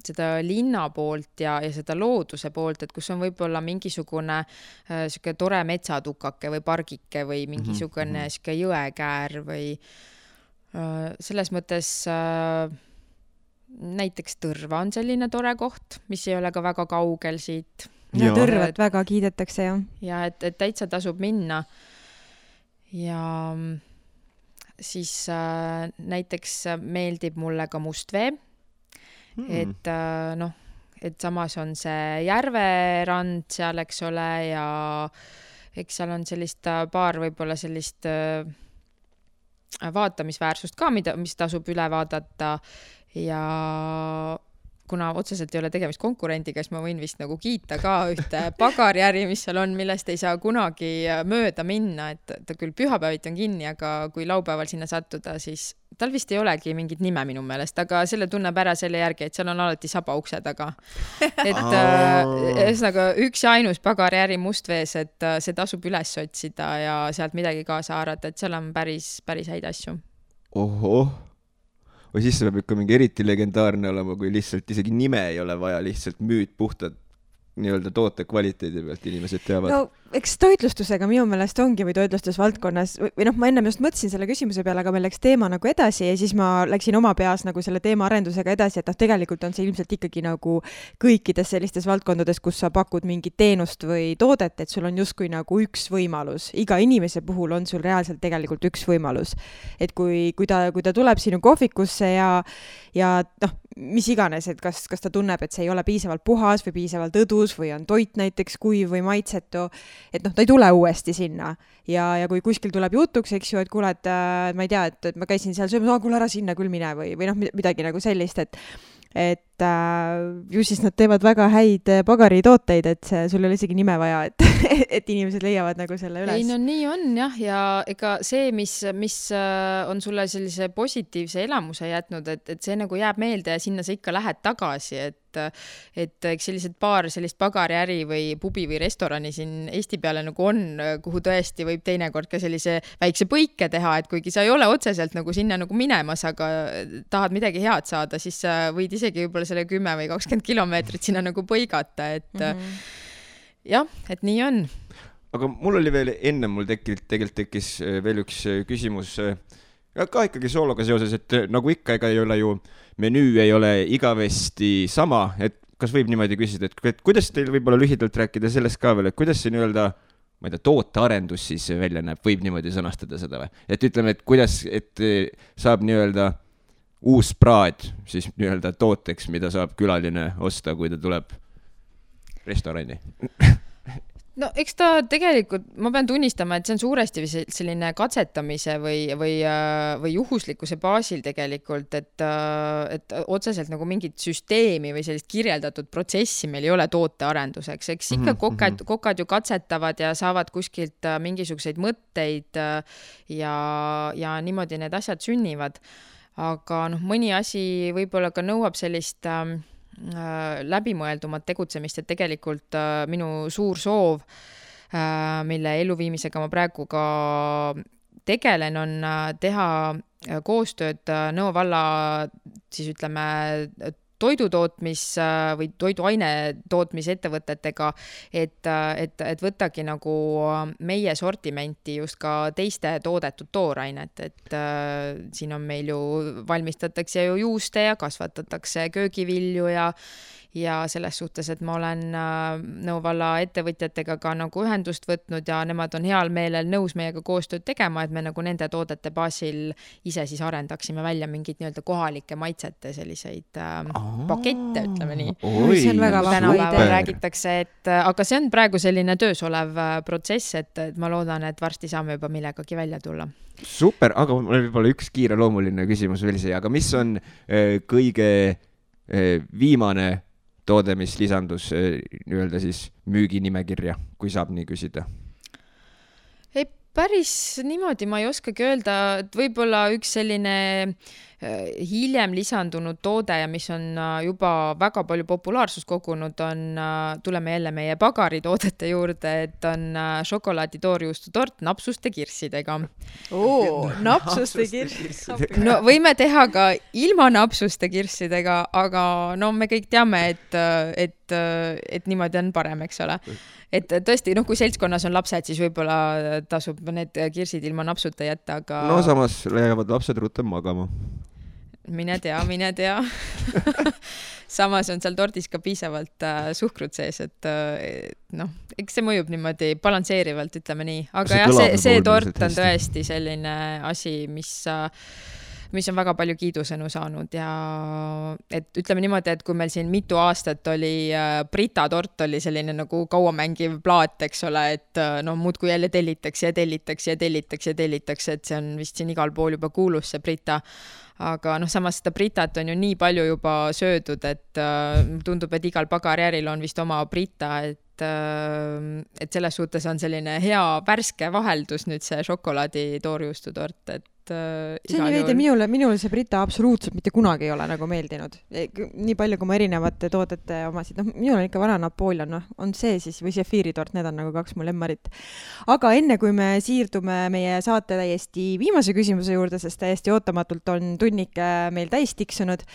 seda linna poolt ja, ja seda looduse poolt, et kus on võib-olla mingisugune äh, sihuke tore metsatukake või pargike või mhm, mingisugune mm -hmm. sihuke jõekäär või äh, selles mõttes äh, näiteks Tõrva on selline tore koht, mis ei ole ka väga kaugel siit. ja Tõrvat väga kiidetakse, jah. ja et, et täitsa tasub minna ja siis äh, näiteks meeldib mulle ka Mustvee hmm.. et äh, noh, et samas on see järverand seal, eks ole, ja eks seal on sellist äh, paar võib-olla sellist äh, vaatamisväärsust ka, mida, mis tasub üle vaadata. Ja kuna otseselt ei ole tegemist konkurendiga, siis ma võin vist nagu kiita ka ühte pagariäri, mis seal on, millest ei saa kunagi mööda minna, et ta küll pühapäeviti on kinni, aga kui laupäeval sinna sattuda, siis tal vist ei olegi mingit nime minu meelest, aga selle tunneb ära selle järgi, et seal on alati saba ukse taga. et äh, ühesõnaga üks ja ainus pagariäri Mustvees, et äh, see tasub üles otsida ja sealt midagi kaasa haarata, et seal on päris, päris häid asju. ohoh või siis see peab ikka mingi eriti legendaarne olema, kui lihtsalt isegi nime ei ole vaja, lihtsalt müüd puhtalt nii-öelda toote kvaliteedi pealt inimesed teavad. no eks toitlustusega minu meelest ongi või toitlustusvaldkonnas või noh, ma ennem just mõtlesin selle küsimuse peale, aga meil läks teema nagu edasi ja siis ma läksin oma peas nagu selle teema arendusega edasi, et noh, tegelikult on see ilmselt ikkagi nagu kõikides sellistes valdkondades, kus sa pakud mingit teenust või toodet, et sul on justkui nagu üks võimalus, iga inimese puhul on sul reaalselt tegelikult üks võimalus. et kui, kui ta, kui ta tuleb sinu kohvikusse ja, ja noh, mis iganes, et kas, kas ta tunneb, et see ei ole piisavalt puhas või piisavalt õdus või on toit näiteks kuiv või maitsetu, et noh, ta ei tule uuesti sinna. ja, ja kui kuskil tuleb jutuks, eks ju, et kuule, et äh, ma ei tea, et, et ma käisin seal söömas, kuule ära sinna küll mine või, või noh, midagi nagu sellist, et et äh, ju siis nad teevad väga häid äh, pagaritooteid, et see, sul ei ole isegi nime vaja, et et inimesed leiavad nagu selle üles. ei no nii on jah, ja ega see, mis, mis äh, on sulle sellise positiivse elamuse jätnud, et, et see nagu jääb meelde ja sinna sa ikka lähed tagasi, et et eks sellised paar sellist pagariäri või pubi või restorani siin Eesti peale nagu on, kuhu tõesti võib teinekord ka sellise väikse põike teha, et kuigi sa ei ole otseselt nagu sinna nagu minemas, aga tahad midagi head saada, siis sa võid isegi võib-olla selle kümme või kakskümmend kilomeetrit sinna nagu põigata, et mm -hmm. jah, et nii on. aga mul oli veel enne mul tekkinud, tegelikult tekkis äh, veel üks äh, küsimus äh, ka ikkagi soologa seoses, et nagu ikka, ega ei ole ju, menüü ei ole igavesti sama, et kas võib niimoodi küsida, et, et kuidas teil võib-olla lühidalt rääkida sellest ka veel, et kuidas see nii-öelda ma ei tea, tootearendus siis välja näeb, võib niimoodi sõnastada seda või? et ütleme, et kuidas, et saab nii-öelda uus praad siis nii-öelda tooteks, mida saab külaline osta, kui ta tuleb restorani? No eks ta tegelikult, ma pean tunnistama, et see on suuresti selline katsetamise või, või, või juhuslikkuse baasil tegelikult, et, et otseselt nagu mingit süsteemi või sellist kirjeldatud protsessi meil ei ole tootearenduseks, eks ikka mhm, kokad, mhm. kokad ju katsetavad ja saavad kuskilt mingisuguseid mõtteid ja, ja niimoodi need asjad sünnivad aga noh, mõni asi võib-olla ka nõuab sellist ähm, äh, läbimõeldumat tegutsemist, et tegelikult äh, minu suur soov äh,, mille elluviimisega ma praegu ka tegelen, on äh, teha äh, koostööd äh, Nõo valla siis ütleme toidutootmis või toiduaine tootmisettevõtetega, et, et, et võttagi nagu meie sortimenti just ka teiste toodetud toorainet, et äh, siin on meil ju, valmistatakse ju juuste ja kasvatatakse köögivilju ja ja selles suhtes, et ma olen äh, Nõo valla ettevõtjatega ka nagu ühendust võtnud ja nemad on heal meelel nõus meiega koostööd tegema, et me nagu nende toodete baasil ise siis arendaksime välja mingeid nii-öelda kohalike maitsete selliseid äh, pakette, ütleme nii. see on väga vahva idee. räägitakse, et äh, aga see on praegu selline töös olev äh, protsess, et, et ma loodan, et varsti saame juba millegagi välja tulla super, aga mul on võib-olla üks kiireloomuline küsimus veel siia, aga mis on äh, kõige äh, viimane toode, mis lisandus äh, nii-öelda siis müüginimekirja, kui saab nii küsida? ei, päris niimoodi ma ei oskagi öelda, et võib-olla üks selline äh, hiljem lisandunud toode ja mis on äh, juba väga palju populaarsust kogunud, on, äh, tuleme jälle meie pagaritoodete juurde, et on šokolaaditoorjuustutort napsuste kirssidega. oo, napsuste kirssid. no võime teha ka ilma napsuste kirssidega, aga no me kõik teame, et, et, et niimoodi on parem, eks ole et tõesti, noh, kui seltskonnas on lapsed, siis võib-olla tasub need kirsid ilma napsuta jätta, aga. no samas jäävad lapsed rutem magama. Mine tea, mine tea. Samas on seal tordis ka piisavalt äh, suhkrut sees, et äh, noh, eks see mõjub niimoodi balansseerivalt, ütleme nii, aga see jah, see, see tort on tõesti selline asi, mis äh, mis on väga palju kiidusõnu saanud ja et ütleme niimoodi, et kui meil siin mitu aastat oli äh, Brita tort oli selline nagu kauamängiv plaat, eks ole, et äh, no muudkui jälle tellitakse ja tellitakse ja tellitakse ja tellitakse, et see on vist siin igal pool juba kuulus, see Brita aga noh, samas seda Britat on ju nii palju juba söödud, et äh, tundub, et igal pagarijäril on vist oma Brita, et äh, et selles suhtes on selline hea värske vaheldus nüüd see šokolaadi toorjuustutort, et et äh, see on nii veidi, minule, minule see Brita absoluutselt mitte kunagi ei ole nagu meeldinud. E, nii palju, kui ma erinevate toodete omasid, noh, minul on ikka vana Napoleon, noh, on see siis või sefiiritort, need on nagu kaks mu lemmarit. aga enne, kui me siirdume meie saate täiesti viimase küsimuse juurde, sest täiesti ootamatult on tunnike meil täis tiksunud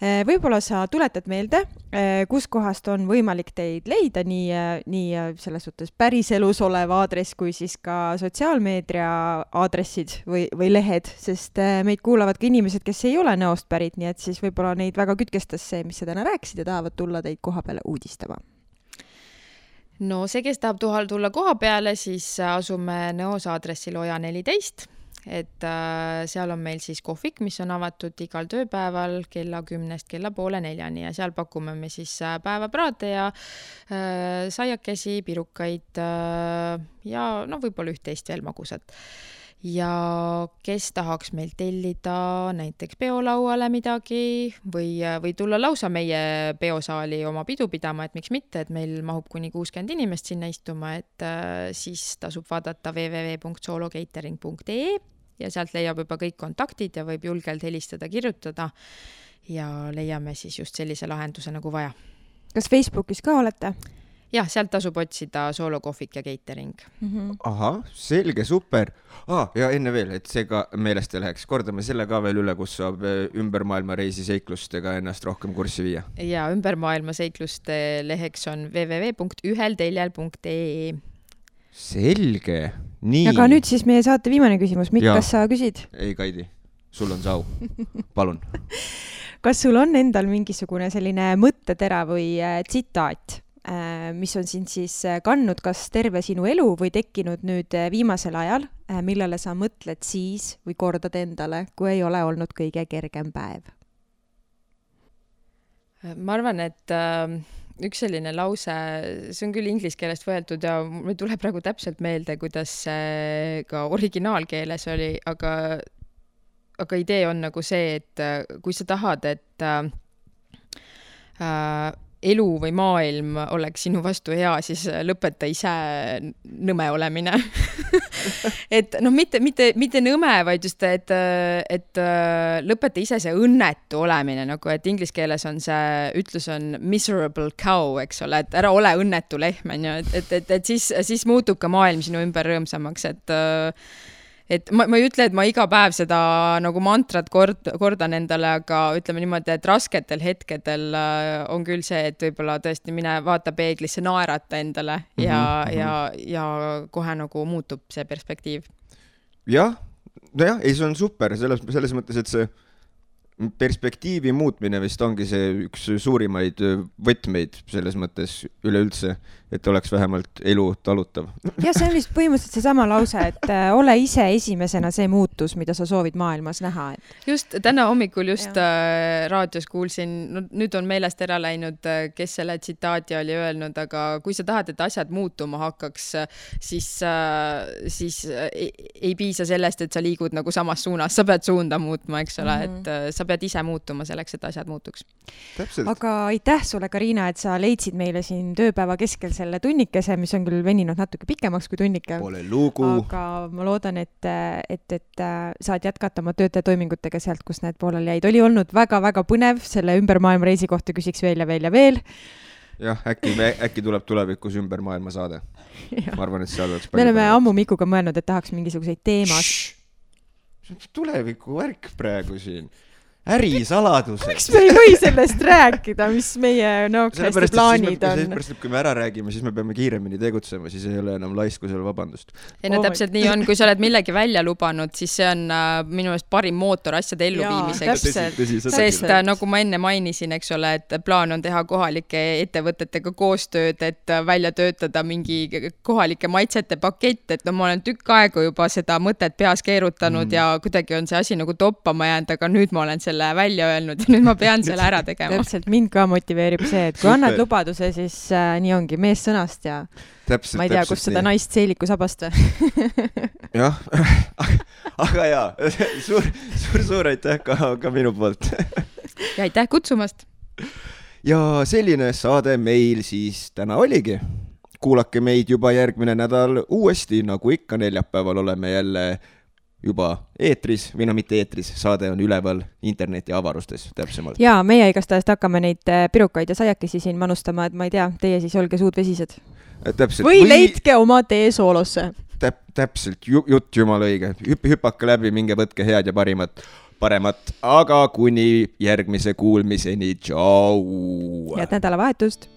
võib-olla sa tuletad meelde, eh, kuskohast on võimalik teid leida, nii, eh, nii selles suhtes päriselus olev aadress kui siis ka sotsiaalmeedia aadressid või, või lehed, sest meid kuulavad ka inimesed, kes ei ole Nõost pärit, nii et siis võib-olla neid väga kütkestas see, mis sa täna rääkisid ja tahavad tulla teid koha peale uudistama. No see, kes tahab tulla koha peale, siis asume Nõos aadressil Oja neliteist et äh, seal on meil siis kohvik, mis on avatud igal tööpäeval kella kümnest kella poole neljani ja seal pakume me siis äh, päevapraate ja äh, saiakesi, pirukaid ja no võib-olla üht-teist veel magusat ja kes tahaks meilt tellida näiteks peolauale midagi või, või tulla lausa meie peosaali oma pidu pidama, et miks mitte, et meil mahub kuni kuuskümmend inimest sinna istuma, et äh, siis tasub vaadata www.solocatering.ee ja sealt leiab juba kõik kontaktid ja võib julgelt helistada, kirjutada ja leiame siis just sellise lahenduse nagu vaja. kas Facebookis ka olete? Jah, sealt tasub otsida soolokohvik ja catering mm. -hmm. ahah, selge, super ah,. ja enne veel, et see ka meelest ei läheks, kordame selle ka veel üle, kus saab eh, ümber maailma reisiseiklustega ennast rohkem kurssi viia. ja ümber maailma seikluste leheks on www.ühelteljel.ee. selge, nii. aga nüüd siis meie saate viimane küsimus, Mikk, kas sa küsid? ei, Kaidi, sul on see au, palun kas sul on endal mingisugune selline mõttetera või eh, tsitaat Äh, mis on sind siis äh, kandnud kas terve sinu elu või tekkinud nüüd äh, viimasel ajal, millele sa mõtled siis või kordad endale, kui ei ole olnud kõige kergem päev? ma arvan, et äh, üks selline lause, see on küll inglise keelest võetud ja mul ei tule praegu täpselt meelde, kuidas see ka originaalkeeles oli, aga, aga idee on nagu see, et kui sa tahad, et äh, elu või maailm oleks sinu vastu hea, siis lõpeta ise nõme olemine. Et noh, mitte, mitte, mitte nõme, vaid just, et, et lõpeta ise see õnnetu olemine nagu, et inglise keeles on see ütlus on miserable cow, eks ole, et ära ole õnnetu lehm, on ju, et, et, et, et siis, siis muutub ka maailm sinu ümber rõõmsamaks, et et ma, ma ei ütle, et ma iga päev seda nagu mantrat kord, kordan endale, aga ütleme niimoodi, et rasketel hetkedel äh, on küll see, et võib-olla tõesti mine vaata peeglisse, naerata endale ja mm, -hmm. ja, ja kohe nagu muutub see perspektiiv. jah, nojah, ei, see on super selles, selles mõttes, et see perspektiivi muutmine vist ongi see üks suurimaid võtmeid selles mõttes üleüldse et oleks vähemalt elu talutav. jah, see on vist põhimõtteliselt seesama lause, et äh, ole ise esimesena see muutus, mida sa soovid maailmas näha et.... just täna hommikul just ja. äh, raadios kuulsin, no nüüd on meelest ära läinud, äh, kes selle tsitaadi oli öelnud, aga kui sa tahad, et asjad muutuma hakkaks, siis siis ei, ei piisa sellest, et sa liigud nagu samas suunas, sa pead suunda muutma, eks ole mm, -hmm. et äh, sa pead ise muutuma selleks, et asjad muutuks. aga aitäh sulle, Karina, et sa leidsid meile siin tööpäeva keskel selle tunnikese, mis on küll veninud natuke pikemaks kui tunnike. Pole lugu. aga ma loodan, et, et, et äh, saad jätkata oma töötajatoimingutega sealt, kus need pooleli jäid. oli olnud väga-väga põnev, selle ümber maailma reisi kohta küsiks veel ja veel ja veel jah, äkki äkki tuleb tulevikus ümber maailma saade. ma arvan, et seal oleks me oleme ammu Mikuga mõelnud, et tahaks mingisuguseid teemasid. tuleviku värk praegu siin ärisaladused. miks me ei või sellest rääkida, mis meie nokeste plaanid on? sellepärast, et kui me ära räägime, siis me peame kiiremini tegutsema, siis ei ole enam laiskusel vabandust. ei no oh täpselt nii on, kui sa oled millegi välja lubanud, siis see on äh, minu meelest parim mootor asjade elluviimiseks. sest äh, nagu ma enne mainisin, eks ole, et plaan on teha kohalike ettevõtetega koostööd, et äh, välja töötada mingi kohalike maitsete pakett, et no ma olen tükk aega juba seda mõtet peas keerutanud mm. ja kuidagi on see asi nagu toppama jäänud, aga nüüd ma olen selle selle välja öelnud ja nüüd ma pean selle ära tegema. täpselt, mind ka motiveerib see, et kui annad lubaduse, siis äh, nii ongi, mees sõnast ja täpselt, ma ei tea, kust seda naist seelikusabast või? Jah, aga jaa, suur, suur, suur aitäh ka, ka minu poolt. Ja aitäh kutsumast! ja selline saade meil siis täna oligi. Kuulake meid juba järgmine nädal uuesti, nagu ikka, neljapäeval oleme jälle juba eetris või no mitte eetris, saade on üleval interneti avarustes täpsemalt. jaa, meie igastahes hakkame neid äh, pirukaid ja saiakesi siin manustama, et ma ei tea, teie siis olge suudvesised. Äh, täpselt. või leidke oma tee soolosse. täp-, täpselt, jutt jumala õige, hüpp-, hüpake läbi, minge võtke head ja parimat, paremat, aga kuni järgmise kuulmiseni, tšau! head nädalavahetust!